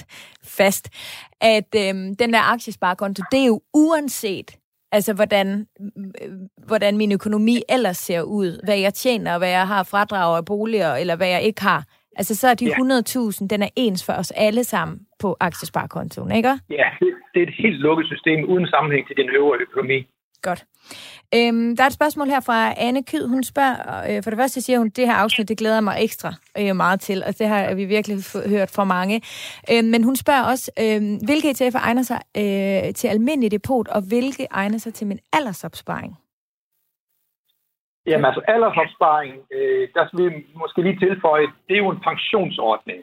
fast, at øhm, den der aktiesparekonto, det er jo uanset, altså hvordan, øh, hvordan min økonomi ellers ser ud, hvad jeg tjener, hvad jeg har fradrag af boliger, eller hvad jeg ikke har. Altså så er de ja. 100.000, den er ens for os alle sammen på aktiesparekontoen, ikke? Ja, det, det er et helt lukket system uden sammenhæng til den øvrige økonomi. Godt. Øhm, der er et spørgsmål her fra Anne Kyd. Hun spørger, øh, for det første siger hun, det her afsnit, det glæder mig ekstra øh, meget til, og det har vi virkelig hørt fra mange. Øh, men hun spørger også, øh, hvilke ETF'er egner sig øh, til almindelig depot, og hvilke egner sig til min aldersopsparing? Jamen altså aldersopsparing, øh, der skal vi måske lige tilføje, det er jo en pensionsordning.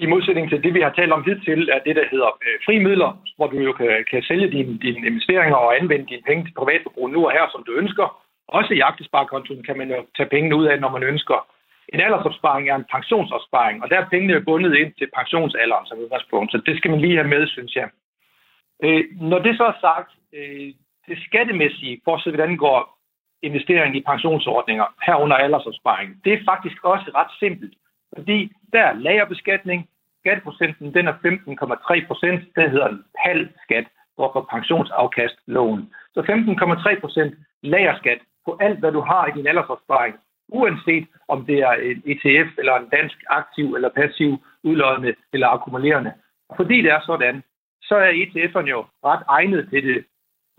I modsætning til det, vi har talt om hidtil, er det, der hedder øh, frimidler, hvor du jo kan, kan sælge dine, dine investeringer og anvende dine penge til privatforbrug nu og her, som du ønsker. Også i aktiesparekontoen kan man jo tage pengene ud af, når man ønsker. En aldersopsparing er en pensionsopsparing, og der er pengene bundet ind til pensionsalderen som udgangspunkt, så det skal man lige have med, synes jeg. Øh, når det så er sagt, øh, det skattemæssige, for så vidt angår investering i pensionsordninger herunder aldersopsparing, det er faktisk også ret simpelt. Fordi der er lagerbeskatning, skatteprocenten den er 15,3 procent, det hedder en halv skat, går for pensionsafkastloven. Så 15,3 procent lagerskat på alt, hvad du har i din aldersopsparing, uanset om det er en ETF eller en dansk aktiv eller passiv udlodende eller akkumulerende. Fordi det er sådan, så er ETF'erne jo ret egnet til det,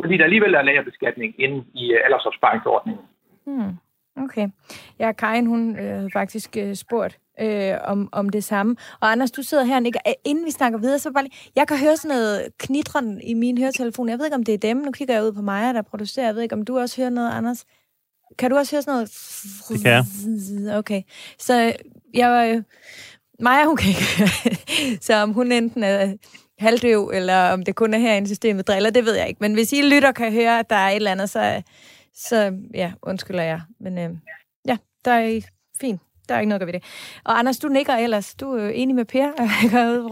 fordi der alligevel er lagerbeskatning inde i aldersopsparingsordningen. Hmm. Okay. Ja, Karin, hun øh, faktisk øh, spurgt øh, om, om det samme. Og Anders, du sidder her, ikke? inden vi snakker videre, så bare lige, jeg kan høre sådan noget knitren i min høretelefon. Jeg ved ikke, om det er dem. Nu kigger jeg ud på mig, der producerer. Jeg ved ikke, om du også hører noget, Anders. Kan du også høre sådan noget? Det kan jeg. Okay. Så jeg var... Øh, Maja, hun kan ikke Så om hun enten er halvdøv, eller om det kun er herinde i systemet driller, det ved jeg ikke. Men hvis I lytter kan høre, at der er et eller andet, så så ja, undskylder jeg. Men øh, ja, der er fint. Der er ikke noget at gøre ved det. Og Anders, du nikker ellers. Du er enig med Per,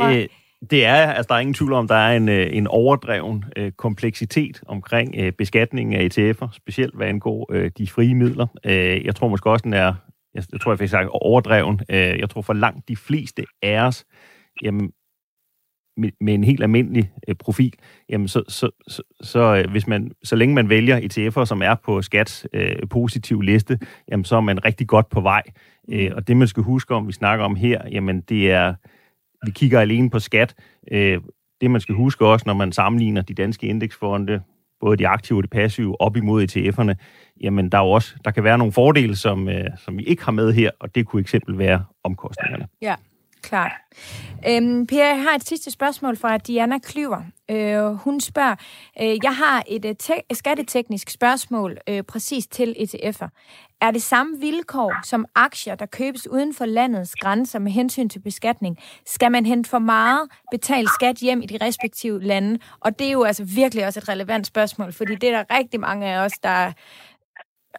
øh, det er, altså der er ingen tvivl om, der er en, øh, en overdreven øh, kompleksitet omkring øh, beskatningen af ETF'er, specielt hvad angår øh, de frie midler. Øh, jeg tror måske også, den er, jeg, jeg tror jeg fik sagt overdreven. Øh, jeg tror for langt de fleste af os, jamen, med en helt almindelig øh, profil, jamen så, så, så, så, øh, hvis man, så længe man vælger ETF'er, som er på skats øh, positiv liste, jamen så er man rigtig godt på vej. Øh, og det man skal huske om, vi snakker om her, jamen det er, vi kigger alene på skat. Øh, det man skal huske også, når man sammenligner de danske indeksfonde, både de aktive og de passive, op imod ETF'erne, jamen der er også, der kan være nogle fordele, som, øh, som vi ikke har med her, og det kunne eksempel være omkostningerne. Ja, Klart. Øhm, per, jeg har et sidste spørgsmål fra Diana Klyver. Øh, hun spørger, øh, jeg har et uh, te- skatteteknisk spørgsmål øh, præcis til ETF'er. Er det samme vilkår som aktier, der købes uden for landets grænser med hensyn til beskatning? Skal man hente for meget betalt skat hjem i de respektive lande? Og det er jo altså virkelig også et relevant spørgsmål, fordi det er der rigtig mange af os, der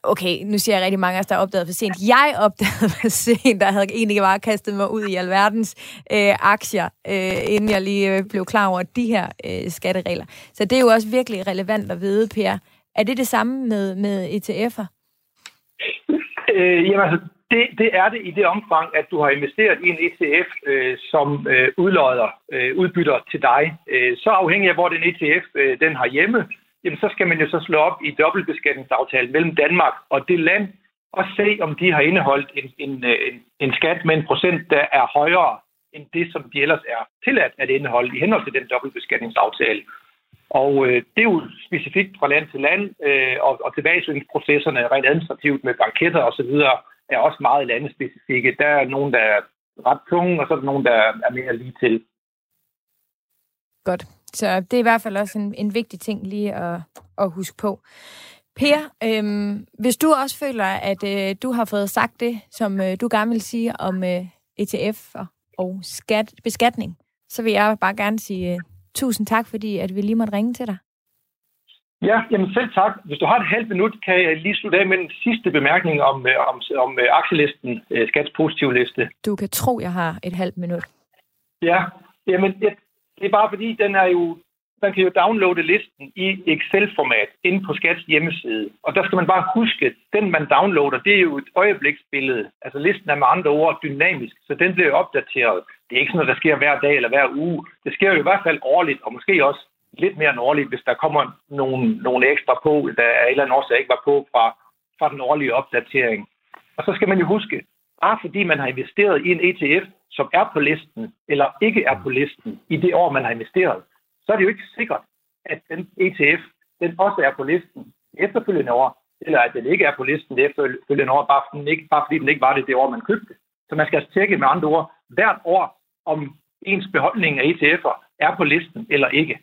okay, nu siger jeg rigtig mange af os, der er opdaget for sent. Jeg opdagede for sent, der havde egentlig bare kastet mig ud i alverdens øh, aktier, øh, inden jeg lige øh, blev klar over de her øh, skatteregler. Så det er jo også virkelig relevant at vide, Per. Er det det samme med, med ETF'er? Øh, jamen altså, det, det er det i det omfang, at du har investeret i en ETF, øh, som øh, udlodder øh, udbytter til dig. Øh, så afhængig af, hvor den ETF øh, den har hjemme, jamen så skal man jo så slå op i dobbeltbeskatningsaftalen mellem Danmark og det land, og se, om de har indeholdt en, en, en, en skat med en procent, der er højere end det, som de ellers er tilladt at indeholde i henhold til den dobbeltbeskatningsaftale. Og øh, det er jo specifikt fra land til land, øh, og, og tilbagesøgningsprocesserne rent administrativt med banketter osv. er også meget landespecifikke. Der er nogen, der er ret tunge, og så er der nogen, der er mere lige til. Godt. Så det er i hvert fald også en, en vigtig ting lige at, at huske på. Per, øhm, hvis du også føler, at øh, du har fået sagt det, som øh, du gerne vil sige om øh, ETF og skat, beskatning, så vil jeg bare gerne sige øh, tusind tak, fordi at vi lige måtte ringe til dig. Ja, jamen selv tak. Hvis du har et halvt minut, kan jeg lige slutte af med den sidste bemærkning om, øh, om, om øh, aktielisten, øh, skats positiv liste. Du kan tro, jeg har et halvt minut. Ja, jamen det, det er bare fordi, den er jo, man kan jo downloade listen i Excel-format inde på Skats hjemmeside. Og der skal man bare huske, den man downloader, det er jo et øjebliksbillede. Altså listen er med andre ord dynamisk, så den bliver opdateret. Det er ikke sådan noget, der sker hver dag eller hver uge. Det sker jo i hvert fald årligt, og måske også lidt mere end årligt, hvis der kommer nogle, nogle ekstra på, der er et eller andet årsag ikke var på fra, fra den årlige opdatering. Og så skal man jo huske, bare fordi man har investeret i en ETF, som er på listen, eller ikke er på listen i det år, man har investeret, så er det jo ikke sikkert, at den ETF, den også er på listen efterfølgende år, eller at den ikke er på listen det efterfølgende år, bare, fordi den ikke, bare fordi den ikke var det det år, man købte. Så man skal altså tjekke med andre ord hvert år, om ens beholdning af ETF'er er på listen eller ikke.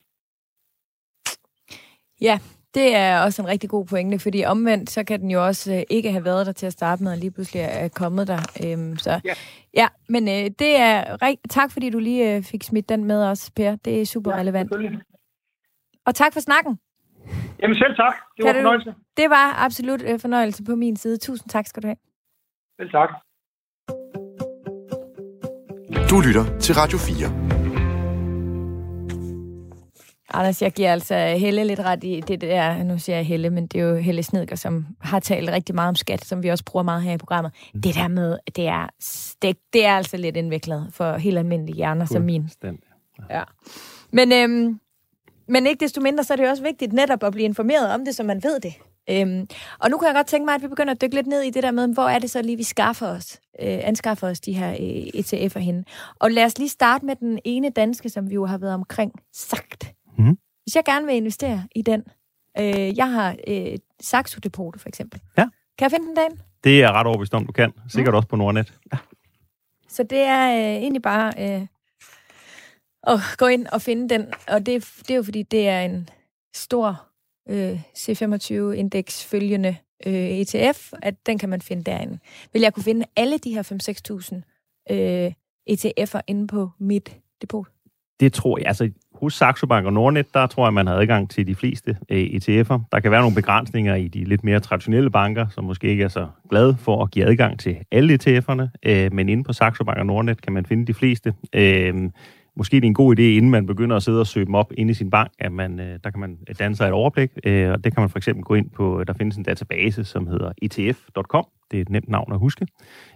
Ja, det er også en rigtig god pointe, fordi omvendt, så kan den jo også øh, ikke have været der til at starte med, og lige pludselig er kommet der. Øhm, så ja, ja men øh, det er rigt- tak, fordi du lige øh, fik smidt den med os, Per. Det er super ja, relevant. Og tak for snakken. Jamen selv tak. Det kan var fornøjelse. Du? Det var absolut øh, fornøjelse på min side. Tusind tak skal du have. Selv tak. Du lytter til Radio 4. Anders, jeg giver altså Helle lidt ret i det der, nu siger jeg Helle, men det er jo Helle Snedker, som har talt rigtig meget om skat, som vi også bruger meget her i programmet. Mm. Det der med, det er, det, det er altså lidt indviklet for helt almindelige hjerner som min. Ja. ja. Men, øhm, men ikke desto mindre, så er det jo også vigtigt netop at blive informeret om det, så man ved det. Øhm, og nu kan jeg godt tænke mig, at vi begynder at dykke lidt ned i det der med, hvor er det så lige, vi skaffer os, øh, anskaffer os de her øh, ETF'er henne. Og lad os lige starte med den ene danske, som vi jo har været omkring, sagt. Mm. Hvis jeg gerne vil investere i den, øh, jeg har øh, Saxo Depot for eksempel. Ja. Kan jeg finde den dagen? Det er ret overbevist om, du kan. Sikkert mm. også på Nordnet. Ja. Så det er øh, egentlig bare øh, at gå ind og finde den. Og det, det er jo fordi, det er en stor øh, C25-indeks følgende øh, ETF, at den kan man finde derinde. Vil jeg kunne finde alle de her 5-6.000 øh, ETF'er inde på mit depot? Det tror jeg. Altså, hos Saxo Bank og Nordnet, der tror jeg, man har adgang til de fleste øh, ETF'er. Der kan være nogle begrænsninger i de lidt mere traditionelle banker, som måske ikke er så glade for at give adgang til alle ETF'erne, øh, men inde på Saxo Bank og Nordnet kan man finde de fleste. Øh, måske det er en god idé, inden man begynder at sidde og søge dem op inde i sin bank, at man, øh, der kan man danne sig et overblik, øh, og det kan man for eksempel gå ind på, der findes en database, som hedder etf.com, det er et nemt navn at huske.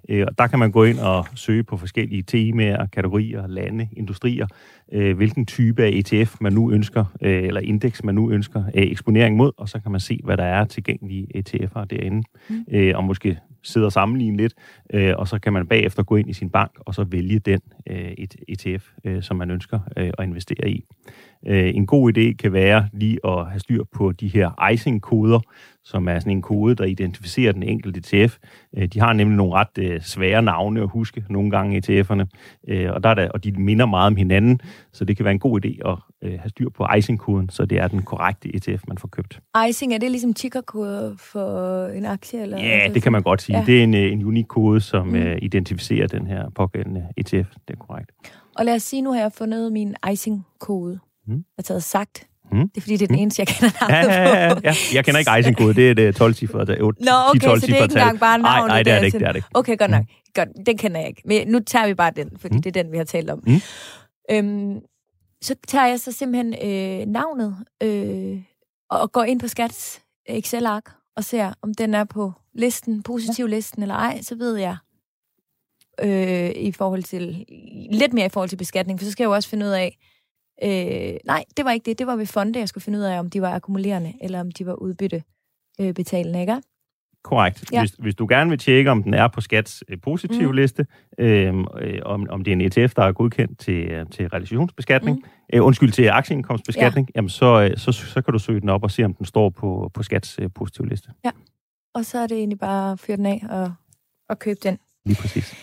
Øh, og der kan man gå ind og søge på forskellige temaer, kategorier, lande, industrier, øh, hvilken type af ETF man nu ønsker, øh, eller indeks man nu ønsker eksponering mod, og så kan man se, hvad der er tilgængelige ETF'er derinde, mm. og måske sidde og sammenligne lidt, og så kan man bagefter gå ind i sin bank og så vælge den et ETF, som man ønsker at investere i. En god idé kan være lige at have styr på de her icing-koder, som er sådan en kode, der identificerer den enkelte ETF. Øh, de har nemlig nogle ret øh, svære navne at huske nogle gange ETF'erne, øh, og, der er der, og de minder meget om hinanden, så det kan være en god idé at have styr på icing-koden, så det er den korrekte ETF, man får købt. Icing, er det ligesom tickerkode for en aktie? Eller ja, det kan man godt sige. Ja. Det er en, en unik kode, som mm. identificerer den her pågældende ETF. Det er korrekt. Og lad os sige, nu har jeg fundet min icing-kode. Mm. Jeg har taget sagt Mm. Det er fordi, det er den mm. eneste, jeg kender navnet ja, ja, ja, ja. Jeg kender ikke icing-kode. Det er det 12 cifre. Nå, okay, 12 så det er ikke engang bare navnet. Nej, det er det ikke. Det er det ikke. Okay, godt nok. Mm. Godt, den kender jeg ikke. Men nu tager vi bare den, fordi mm. det er den, vi har talt om. Mm. Øhm, så tager jeg så simpelthen øh, navnet øh, og går ind på Skats Excel-ark og ser, om den er på listen, positiv listen eller ej, så ved jeg øh, i forhold til, lidt mere i forhold til beskatning, for så skal jeg jo også finde ud af, Øh, nej, det var ikke det. Det var ved fonde, jeg skulle finde ud af, om de var akkumulerende, eller om de var udbyttebetalende, ikke? Korrekt. Ja. Hvis, hvis du gerne vil tjekke, om den er på Skats øh, positive mm. liste, øhm, øh, om, om det er en ETF, der er godkendt til, øh, til realisationsbeskatning, mm. øh, undskyld, til aktieindkomstbeskatning, ja. jamen så, øh, så, så kan du søge den op og se, om den står på, på Skats øh, positive liste. Ja, og så er det egentlig bare at fyre den af og, og købe den. Lige præcis.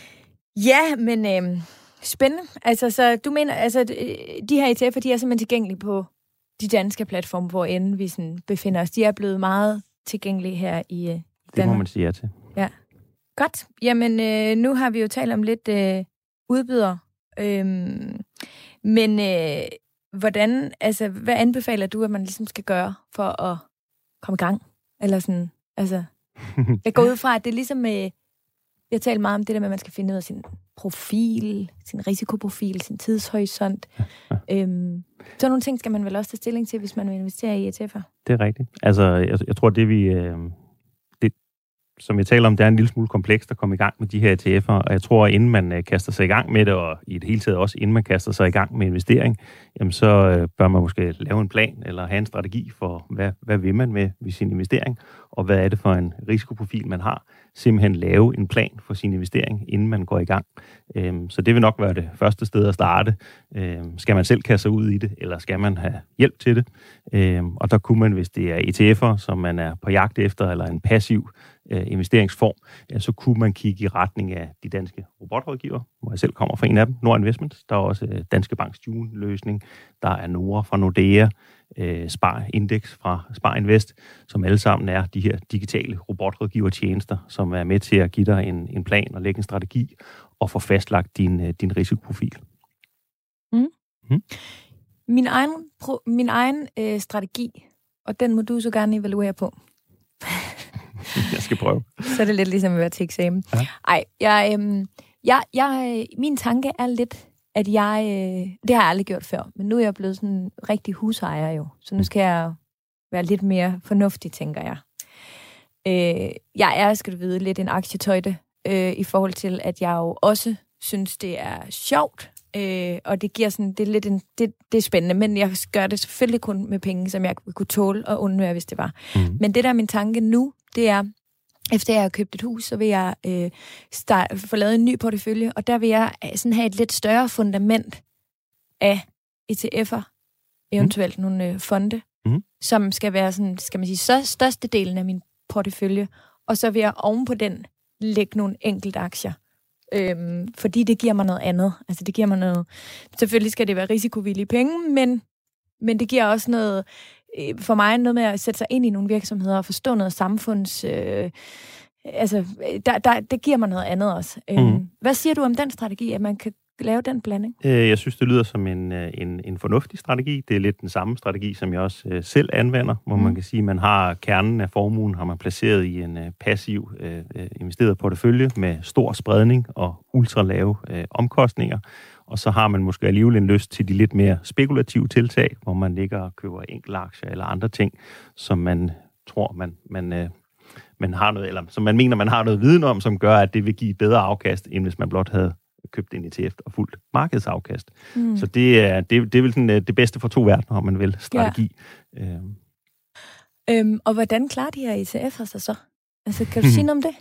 Ja, men øh, spændende. Altså, så du mener, altså, de her ETF'er, de er simpelthen tilgængelige på de danske platforme, hvor end vi sådan befinder os. De er blevet meget tilgængelige her i øh, Danmark. Det må man sige ja til. Ja. Godt. Jamen, øh, nu har vi jo talt om lidt øh, udbyder. Øhm, men øh, hvordan, altså, hvad anbefaler du, at man ligesom skal gøre for at komme i gang? Eller sådan, altså, jeg går ud fra, at det er ligesom med, jeg taler meget om det der med, at man skal finde ud af sin profil, sin risikoprofil, sin tidshorisont. øhm, så nogle ting skal man vel også tage stilling til, hvis man vil investere i ETF'er. Det er rigtigt. Altså, jeg, jeg tror, det vi... Øh, som jeg taler om, det er en lille smule komplekst at komme i gang med de her ETF'er, og jeg tror, inden man øh, kaster sig i gang med det, og i det hele taget også inden man kaster sig i gang med investering, jamen så øh, bør man måske lave en plan eller have en strategi for, hvad, hvad vil man med, med sin investering, og hvad er det for en risikoprofil, man har. Simpelthen lave en plan for sin investering, inden man går i gang. Øhm, så det vil nok være det første sted at starte. Øhm, skal man selv kaste sig ud i det, eller skal man have hjælp til det? Øhm, og der kunne man, hvis det er ETF'er, som man er på jagt efter, eller en passiv øh, investeringsform, ja, så kunne man kigge i retning af de danske robotrådgiver, hvor jeg selv kommer fra en af dem, Nord Investment. Der er også øh, Danske Banks June-løsning. Der er Nora fra Nordea, øh, Spar Index fra Spar Invest, som alle sammen er de her digitale robotrådgivertjenester, som er med til at give dig en, en plan og lægge en strategi og få fastlagt din, øh, din risikoprofil. Mm. Mm. Min egen, pro, min egen øh, strategi, og den må du så gerne evaluere på. jeg skal prøve. så er det lidt ligesom at være til eksamen. Ja. Ej, jeg, øh, jeg, jeg, min tanke er lidt, at jeg... Øh, det har jeg aldrig gjort før, men nu er jeg blevet sådan rigtig husejer jo. Så nu skal jeg være lidt mere fornuftig, tænker jeg. Øh, jeg er, skal du vide, lidt en aktietøjte øh, i forhold til, at jeg jo også synes, det er sjovt, øh, og det giver sådan, det er lidt en, det, det er spændende, men jeg gør det selvfølgelig kun med penge, som jeg kunne tåle og undvære, hvis det var. Mm. Men det, der er min tanke nu, det er, efter jeg har købt et hus, så vil jeg øh, start, få lavet en ny portefølje, og der vil jeg øh, sådan have et lidt større fundament af ETF'er, eventuelt mm. nogle øh, fonde, mm. som skal være sådan, skal man sige, så, største delen af min portefølje, og så vil jeg oven på den lægge nogle enkelte aktier. Øhm, fordi det giver mig noget andet. Altså det giver mig noget... Selvfølgelig skal det være risikovillige penge, men, men det giver også noget for mig noget med at sætte sig ind i nogle virksomheder og forstå noget samfunds... Øh, altså, der, der, det giver mig noget andet også. Mm. Hvad siger du om den strategi, at man kan lave den blanding? Øh, jeg synes, det lyder som en, en, en fornuftig strategi. Det er lidt den samme strategi, som jeg også selv anvender, hvor mm. man kan sige, at man har kernen af formuen, har man placeret i en passiv uh, investeret portefølje med stor spredning og ultra lave uh, omkostninger og så har man måske alligevel en lyst til de lidt mere spekulative tiltag, hvor man ligger og køber enkeltaktier eller andre ting, som man tror, man, man, øh, man har noget, eller som man mener, man har noget viden om, som gør, at det vil give bedre afkast, end hvis man blot havde købt en ETF og fuldt markedsafkast. Mm. Så det er, det, det er vel sådan, øh, det bedste for to verdener, om man vil, strategi. Ja. Øhm. Øhm, og hvordan klarer de her ETF'er sig så? Altså, kan du sige noget om det?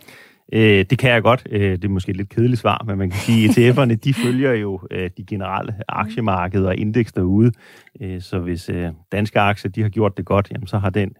Øh, det kan jeg godt. Øh, det er måske et lidt kedeligt svar, men man kan sige, at ETF'erne de følger jo øh, de generelle aktiemarkeder og indeks derude. Øh, så hvis øh, danske aktier de har gjort det godt, jamen, så har den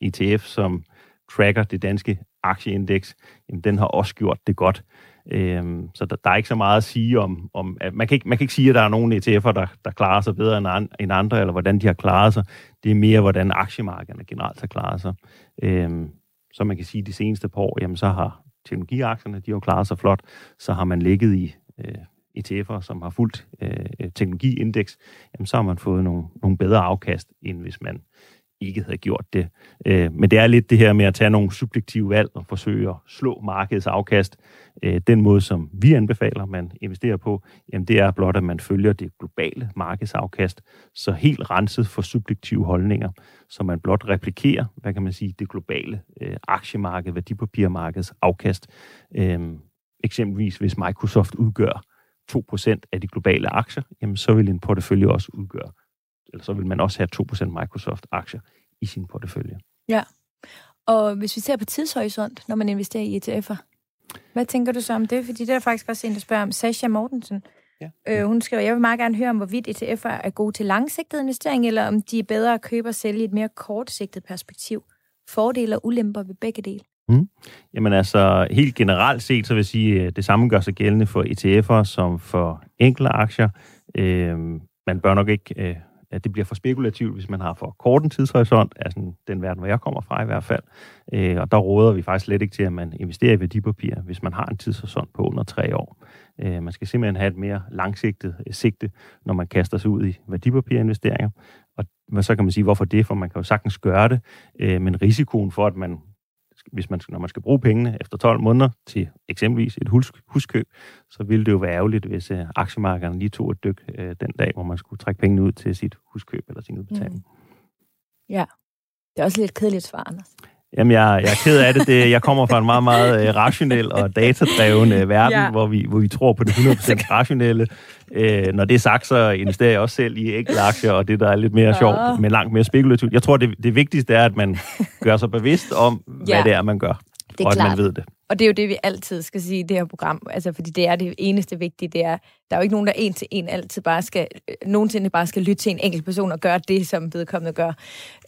ETF, som tracker det danske aktieindeks, jamen, den har også gjort det godt. Øhm, så der, der er ikke så meget at sige om... om at man, kan ikke, man kan ikke sige, at der er nogle ETF'er, der, der klarer sig bedre end, an, end andre, eller hvordan de har klaret sig. Det er mere, hvordan aktiemarkederne generelt har klaret sig. Øhm, så man kan sige, at de seneste par år, jamen, så har teknologiaktierne, de har jo klaret sig flot, så har man ligget i øh, ETF'er, som har fulgt øh, teknologiindeks, jamen så har man fået nogle, nogle bedre afkast, end hvis man ikke havde gjort det. Øh, men det er lidt det her med at tage nogle subjektive valg og forsøge at slå markedets afkast. Øh, den måde, som vi anbefaler, man investerer på, jamen det er blot, at man følger det globale markedsafkast, så helt renset for subjektive holdninger, så man blot replikerer, hvad kan man sige, det globale øh, aktiemarked, værdipapirmarkeds afkast. Øh, eksempelvis, hvis Microsoft udgør 2% af de globale aktier, jamen så vil en portefølje også udgøre eller så vil man også have 2% Microsoft-aktier i sin portefølje. Ja, og hvis vi ser på tidshorisont, når man investerer i ETF'er, hvad tænker du så om det? Fordi det er faktisk også en, der spørger om Sasha Mortensen. Ja. Øh, hun skriver, jeg vil meget gerne høre om, hvorvidt ETF'er er gode til langsigtet investering, eller om de er bedre at købe og sælge i et mere kortsigtet perspektiv. Fordele og ulemper ved begge dele. Mm. Jamen altså, helt generelt set, så vil jeg sige, at det samme gør sig gældende for ETF'er som for enkelte aktier. Øh, man bør nok ikke, øh, at det bliver for spekulativt, hvis man har for kort en tidshorisont, altså den verden, hvor jeg kommer fra i hvert fald. Øh, og der råder vi faktisk slet ikke til, at man investerer i værdipapirer, hvis man har en tidshorisont på under tre år. Øh, man skal simpelthen have et mere langsigtet øh, sigte, når man kaster sig ud i værdipapirinvesteringer. Og så kan man sige, hvorfor det? For man kan jo sagtens gøre det, øh, men risikoen for, at man hvis man, når man skal bruge pengene efter 12 måneder til eksempelvis et hus, huskøb, så ville det jo være ærgerligt, hvis øh, aktiemarkederne lige tog et dyk øh, den dag, hvor man skulle trække pengene ud til sit huskøb eller sin udbetaling. Mm. Ja, det er også lidt kedeligt svar, Anders. Jamen, jeg, jeg er ked af det. det. Jeg kommer fra en meget, meget uh, rationel og datadreven uh, verden, ja. hvor, vi, hvor vi tror på det 100% rationelle. Uh, når det er sagt, så investerer jeg også selv i enkelte aktier, og det, der er lidt mere sjovt, men langt mere spekulativt. Jeg tror, det, det vigtigste er, at man gør sig bevidst om, ja. hvad det er, man gør. Det er og klart. at man ved det. Og det er jo det, vi altid skal sige i det her program, altså fordi det er det eneste vigtige, det er, der er jo ikke nogen, der en til en altid bare skal, øh, nogensinde bare skal lytte til en enkelt person og gøre det, som vedkommende gør.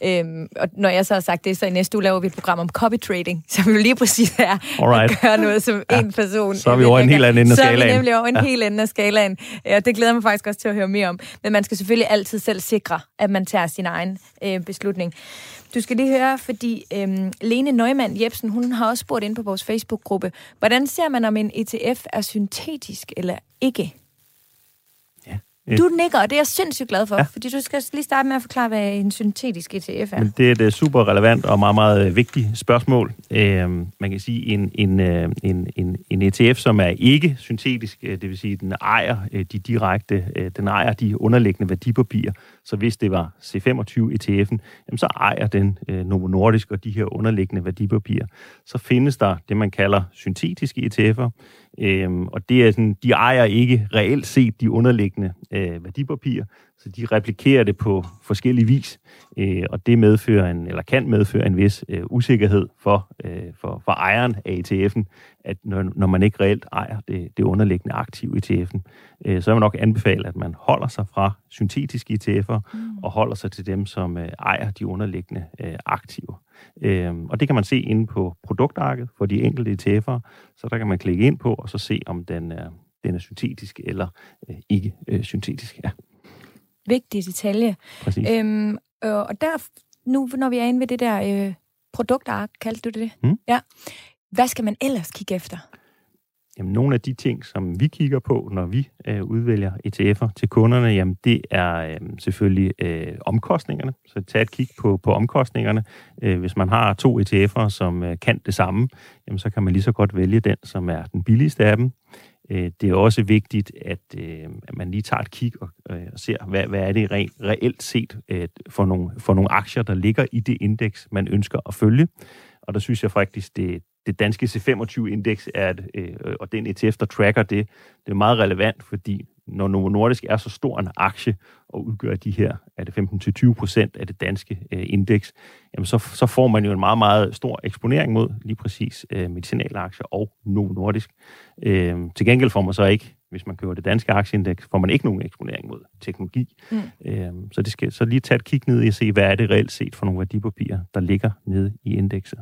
Øhm, og når jeg så har sagt det, så i næste uge laver vi et program om copy trading, som jo lige præcis er Alright. at gøre noget, som ja. en person... Så er vi over en helt anden ende af skalaen. Så er vi nemlig over en ja. helt anden af skalaen. Og det glæder mig faktisk også til at høre mere om. Men man skal selvfølgelig altid selv sikre, at man tager sin egen øh, beslutning. Du skal lige høre, fordi øhm, Lene Neumann Jebsen, hun har også spurgt ind på vores Facebook-gruppe, hvordan ser man, om en ETF er syntetisk eller ikke? Du nikker, og det er jeg sindssygt glad for, ja. fordi du skal lige starte med at forklare, hvad en syntetisk ETF er. Men det er et øh, super relevant og meget, meget øh, vigtigt spørgsmål. Øh, man kan sige, en, en, øh, en, en, en ETF, som er ikke syntetisk, det vil sige, den ejer de direkte, den ejer de underliggende værdipapirer. Så hvis det var C25 ETF'en, jamen så ejer den øh, Novo Nordisk og de her underliggende værdipapirer. Så findes der det, man kalder syntetiske ETF'er, øh, og det er sådan, de ejer ikke reelt set de underliggende øh, værdipapirer, så de replikerer det på forskellige vis, øh, og det medfører en, eller kan medføre en vis øh, usikkerhed for, øh, for, for ejeren af ETF'en, at når, når man ikke reelt ejer det, det underliggende aktiv i ETF'en, øh, så vil man nok anbefale, at man holder sig fra syntetiske ETF'er mm. og holder sig til dem, som øh, ejer de underliggende øh, aktiver. Øh, og det kan man se inde på produktarket for de enkelte ETF'er, så der kan man klikke ind på og så se, om den er, den er syntetisk eller øh, ikke øh, syntetisk. Ja. Vigtig detalje. Præcis. Øhm, og der, nu når vi er inde ved det der øh, produktark, kaldte du det? Mm. Ja. Hvad skal man ellers kigge efter? Jamen, nogle af de ting, som vi kigger på, når vi øh, udvælger ETF'er til kunderne, jamen, det er øh, selvfølgelig øh, omkostningerne. Så tag et kig på, på omkostningerne. Øh, hvis man har to ETF'er, som øh, kan det samme, jamen, så kan man lige så godt vælge den, som er den billigste af dem. Øh, det er også vigtigt, at, øh, at man lige tager et kig og, øh, og ser, hvad, hvad er det re- reelt set øh, for, nogle, for nogle aktier, der ligger i det indeks, man ønsker at følge. Og der synes jeg faktisk, det, det danske C25-indeks er, et, øh, og den ETF, der tracker det, det er meget relevant, fordi når Novo Nordisk er så stor en aktie og udgør de her, er det 15-20 procent af det danske øh, indeks, jamen så, så får man jo en meget, meget stor eksponering mod lige præcis øh, medicinalaktier og Novo Nordisk. Øh, til gengæld får man så ikke, hvis man køber det danske aktieindeks, får man ikke nogen eksponering mod teknologi. Mm. Øh, så det skal så lige tage et kig ned i og se, hvad er det reelt set for nogle værdipapirer, der ligger nede i indekset.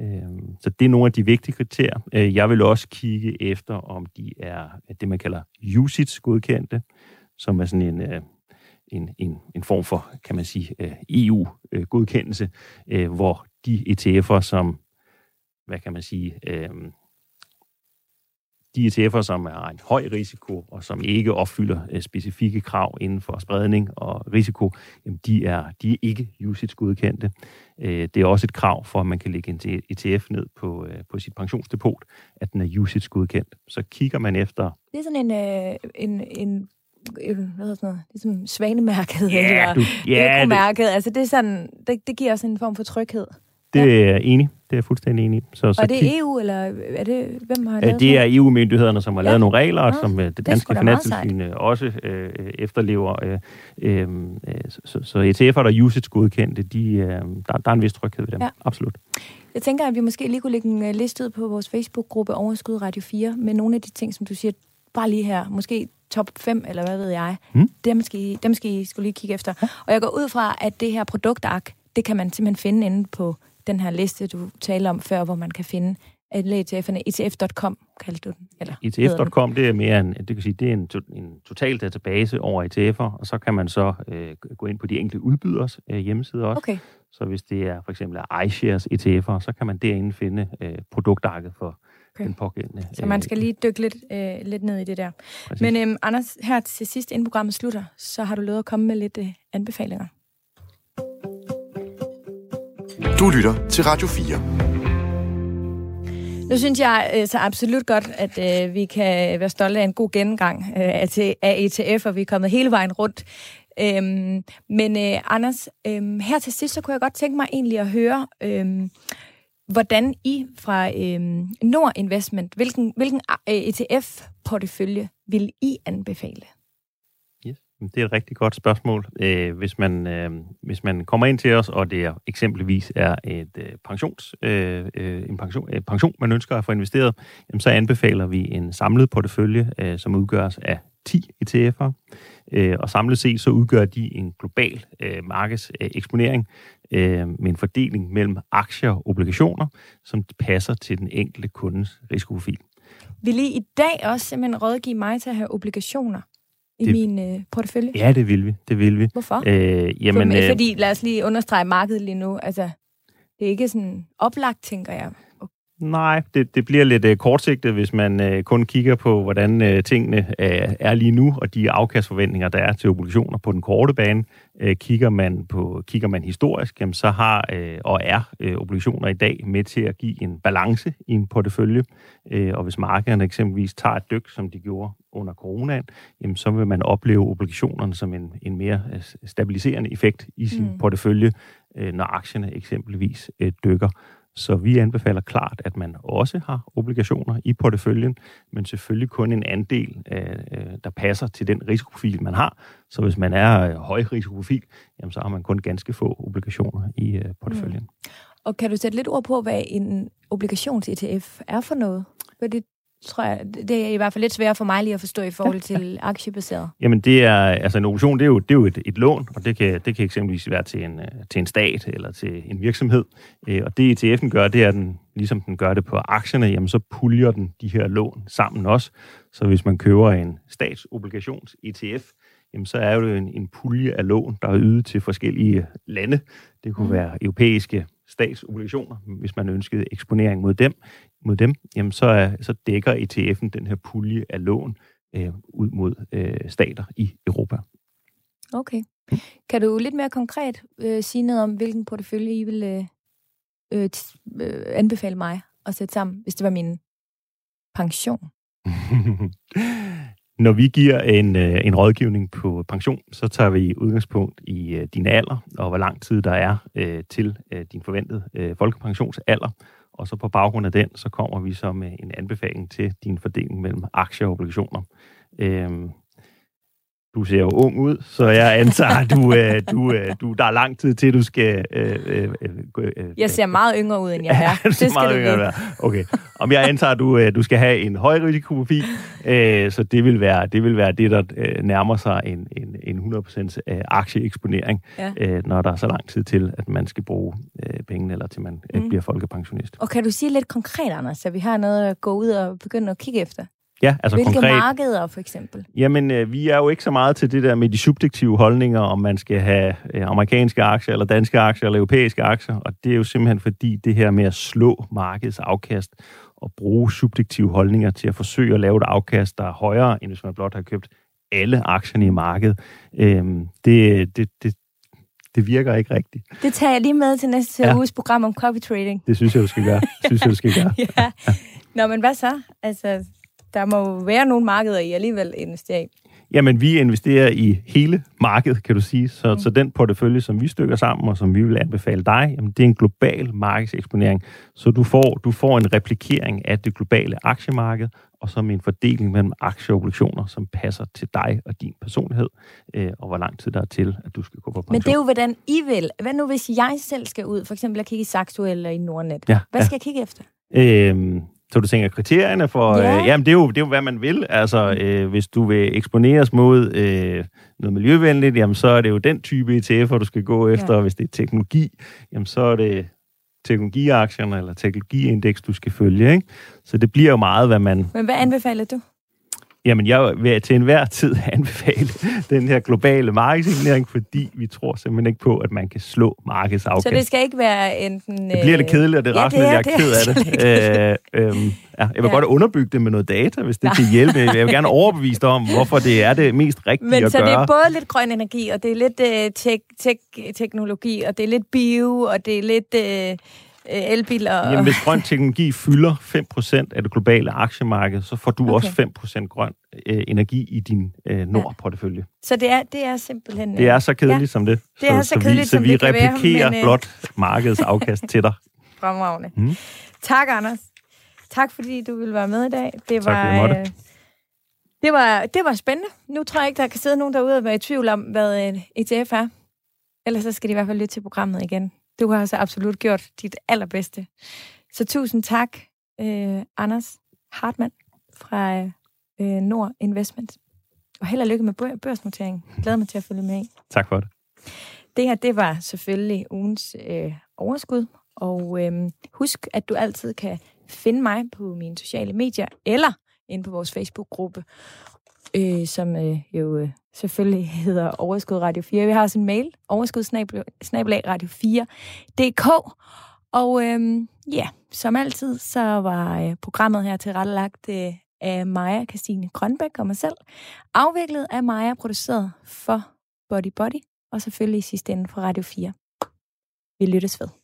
Øhm, så det er nogle af de vigtige kriterier. Øh, jeg vil også kigge efter, om de er øh, det, man kalder USITS-godkendte, som er sådan en, øh, en, en, en form for, kan man sige, EU-godkendelse, hvor de ETF'er, som, hvad kan man sige, øhm, de ETF'er, som er en høj risiko, og som ikke opfylder øh, specifikke krav inden for spredning og risiko, jamen de, er, de er ikke USITS-godkendte. Øh, det er også et krav for, at man kan lægge en ETF ned på, øh, på sit pensionsdepot, at den er USITS-godkendt. Så kigger man efter... Det er sådan en, øh, en, en hvad hedder sådan noget, ligesom svanemærket, ja, eller du, ja, det, altså det, er sådan, det, det giver også en form for tryghed. Det ja. er jeg enig det er jeg fuldstændig enig i. Så, så og det er EU, eller er det, hvem har lavet det? er EU-myndighederne, som har lavet nogle regler, ja. som øh, det danske finanstilsyn også øh, efterlever. Øh, øh, så, så ETF'er, der er usage-godkendte, de, øh, der, der er en vis tryghed ved dem. Ja. Absolut. Jeg tænker, at vi måske lige kunne lægge en øh, liste ud på vores Facebook-gruppe Overskud Radio 4, med nogle af de ting, som du siger, bare lige her, måske top 5, eller hvad ved jeg, mm. dem, skal I, dem skal I skulle lige kigge efter. Ja. Og jeg går ud fra, at det her produktark, det kan man simpelthen finde inde på den her liste, du talte om før, hvor man kan finde alle ETF'erne. ETF.com kaldte du den? Eller ETF.com, det er mere en, det kan sige, det er en, to, en total database over ETF'er, og så kan man så øh, gå ind på de enkelte udbyders øh, hjemmesider også. Okay. Så hvis det er for eksempel iShares ETF'er, så kan man derinde finde øh, produktarket for okay. den pågældende. Så man skal lige dykke lidt, øh, lidt ned i det der. Præcis. Men øh, Anders, her til sidst, inden programmet slutter, så har du lovet at komme med lidt øh, anbefalinger. Du lytter til Radio 4. Nu synes jeg øh, så absolut godt, at øh, vi kan være stolte af en god gennemgang øh, af ETF, og vi er kommet hele vejen rundt. Øhm, men øh, Anders, øh, her til sidst, så kunne jeg godt tænke mig egentlig at høre, øh, hvordan I fra øh, Nord Investment, hvilken, hvilken øh, ETF-portefølje vil I anbefale? Det er et rigtig godt spørgsmål. Øh, hvis, man, øh, hvis man kommer ind til os, og det er, eksempelvis er et øh, pensions, øh, øh en pension, øh, pension, man ønsker at få investeret, jamen, så anbefaler vi en samlet portefølje, øh, som udgøres af 10 ETF'er. Øh, og samlet set så udgør de en global øh, markedseksponering øh, med en fordeling mellem aktier og obligationer, som passer til den enkelte kundes risikoprofil. Vil I i dag også simpelthen rådgive mig til at have obligationer? I det, min øh, portefølje? Ja, det vil vi. Det vil vi. Hvorfor? Øh, jamen, For, øh, fordi, lad os lige understrege markedet lige nu. Altså, det er ikke sådan oplagt, tænker jeg. Nej, det, det bliver lidt uh, kortsigtet, hvis man uh, kun kigger på, hvordan uh, tingene uh, er lige nu, og de afkastforventninger, der er til obligationer på den korte bane. Uh, kigger, man på, kigger man historisk, jamen, så har uh, og er uh, obligationer i dag med til at give en balance i en portefølje. Uh, og hvis markederne eksempelvis tager et dyk, som de gjorde under coronaen, jamen, så vil man opleve obligationerne som en, en mere stabiliserende effekt i sin mm. portefølje, uh, når aktierne eksempelvis uh, dykker. Så vi anbefaler klart, at man også har obligationer i porteføljen, men selvfølgelig kun en andel, øh, der passer til den risikoprofil, man har. Så hvis man er øh, høj risikoprofil, jamen, så har man kun ganske få obligationer i øh, porteføljen. Mm. Og kan du sætte lidt ord på, hvad en obligations-ETF er for noget? For det tror jeg, det er i hvert fald lidt sværere for mig lige at forstå i forhold til aktiebaseret. Jamen det er, altså en obligation, det er jo, det er jo et, et lån, og det kan, det kan eksempelvis være til en, til en stat eller til en virksomhed. Øh, og det ETF'en gør, det er, at den, ligesom den gør det på aktierne, jamen så puljer den de her lån sammen også. Så hvis man køber en statsobligations ETF, jamen så er det jo en, en pulje af lån, der er ydet til forskellige lande. Det kunne mm. være europæiske statsobligationer, hvis man ønskede eksponering mod dem, mod dem jamen så, er, så dækker ETF'en den her pulje af lån øh, ud mod øh, stater i Europa. Okay. Kan du lidt mere konkret øh, sige noget om, hvilken portefølje I vil øh, øh, øh anbefale mig at sætte sammen, hvis det var min pension? Når vi giver en, øh, en rådgivning på pension, så tager vi udgangspunkt i øh, din alder, og hvor lang tid der er øh, til øh, din forventede øh, folkepensionsalder. Og så på baggrund af den, så kommer vi så med øh, en anbefaling til din fordeling mellem aktier og obligationer. Øh, du ser jo ung ud, så jeg antager, du, øh, du, øh, du, der er lang tid til, du skal... Øh, øh, øh, øh, jeg ser meget yngre ud, end jeg er. det skal meget yngre, være. Okay. Om jeg antager, du, øh, du skal have en høj risikoprofil, øh, så det vil, være, det vil være det, der øh, nærmer sig en, en, en 100% øh, aktieeksponering, ja. øh, når der er så lang tid til, at man skal bruge øh, pengene, eller til man øh, mm. bliver folkepensionist. Og kan du sige lidt konkret, Anders, så vi har noget at gå ud og begynde at kigge efter? Ja, altså Hvilke konkret, markeder for eksempel? Jamen, øh, vi er jo ikke så meget til det der med de subjektive holdninger, om man skal have øh, amerikanske aktier, eller danske aktier, eller europæiske aktier. Og det er jo simpelthen fordi det her med at slå markedets afkast og bruge subjektive holdninger til at forsøge at lave et afkast, der er højere, end hvis man blot har købt alle aktierne i markedet, øh, det, det, det, det virker ikke rigtigt. Det tager jeg lige med til næste ja. uges program om copy trading. Det synes jeg, du skal gøre. Synes jeg, du skal gøre. ja. Nå, men hvad så? Altså, der må jo være nogle markeder, I alligevel investerer i. Jamen, vi investerer i hele markedet, kan du sige. Så, mm. så den portefølje, som vi stykker sammen, og som vi vil anbefale dig, jamen, det er en global markedseksponering. Så du får, du får en replikering af det globale aktiemarked, og så med en fordeling mellem aktieobligationer, som passer til dig og din personlighed, øh, og hvor lang tid der er til, at du skal gå på pension. Men det er jo, hvordan I vil. Hvad nu, hvis jeg selv skal ud, for eksempel at kigge i Saxo eller i Nordnet? Ja, Hvad skal ja. jeg kigge efter? Øhm, så du tænker kriterierne for... Ja. Øh, jamen, det er, jo, det er jo, hvad man vil. Altså, øh, hvis du vil eksponeres mod øh, noget miljøvenligt, jamen, så er det jo den type ETF'er, du skal gå efter. Ja. Hvis det er teknologi, jamen, så er det teknologiaktierne eller teknologiindeks, du skal følge. Ikke? Så det bliver jo meget, hvad man... Men hvad anbefaler du? Jamen, jeg vil til enhver tid anbefale den her globale markedsignering, fordi vi tror simpelthen ikke på, at man kan slå markedsafkast. Så det skal ikke være enten... Det bliver lidt kedeligt, og det er ja, resten, det jeg er ked af det. Øh, øhm, ja, jeg vil ja. godt underbygge det med noget data, hvis det kan hjælpe. Jeg vil gerne overbevise dig om, hvorfor det er det mest rigtige Men at så gøre. det er både lidt grøn energi, og det er lidt øh, tek, tek, teknologi, og det er lidt bio, og det er lidt... Øh, øh, elbiler. Og... Jamen, hvis grøn teknologi fylder 5% af det globale aktiemarked, så får du okay. også 5% grøn øh, energi i din øh, nordportefølje. Ja. Så det er, det er simpelthen... Det er så kedeligt ja. som det. Det er så, så kedeligt, vi, så som vi det replikerer være, men, blot markedets afkast til dig. Fremragende. Mm. Tak, Anders. Tak, fordi du ville være med i dag. Det var, tak, øh, det var, det var spændende. Nu tror jeg ikke, der kan sidde nogen derude og være i tvivl om, hvad ETF er. Ellers så skal de i hvert fald lytte til programmet igen. Du har så absolut gjort dit allerbedste. Så tusind tak, øh, Anders Hartmann fra øh, Nord Investment. Og held og lykke med børsnoteringen. Glæder mig til at følge med i. Tak for det. Det her, det var selvfølgelig ugens øh, overskud. Og øh, husk, at du altid kan finde mig på mine sociale medier, eller inde på vores Facebook-gruppe, øh, som øh, jo øh, selvfølgelig hedder Overskud Radio 4. Vi har også en mail, overskudsnabelag radio 4.dk. Og øh, ja, som altid, så var øh, programmet her tilrettelagt øh, af Maja Christine Grønbæk og mig selv. Afviklet af Maja, produceret for Body Body, og selvfølgelig i sidste ende fra Radio 4. Vi lyttes ved.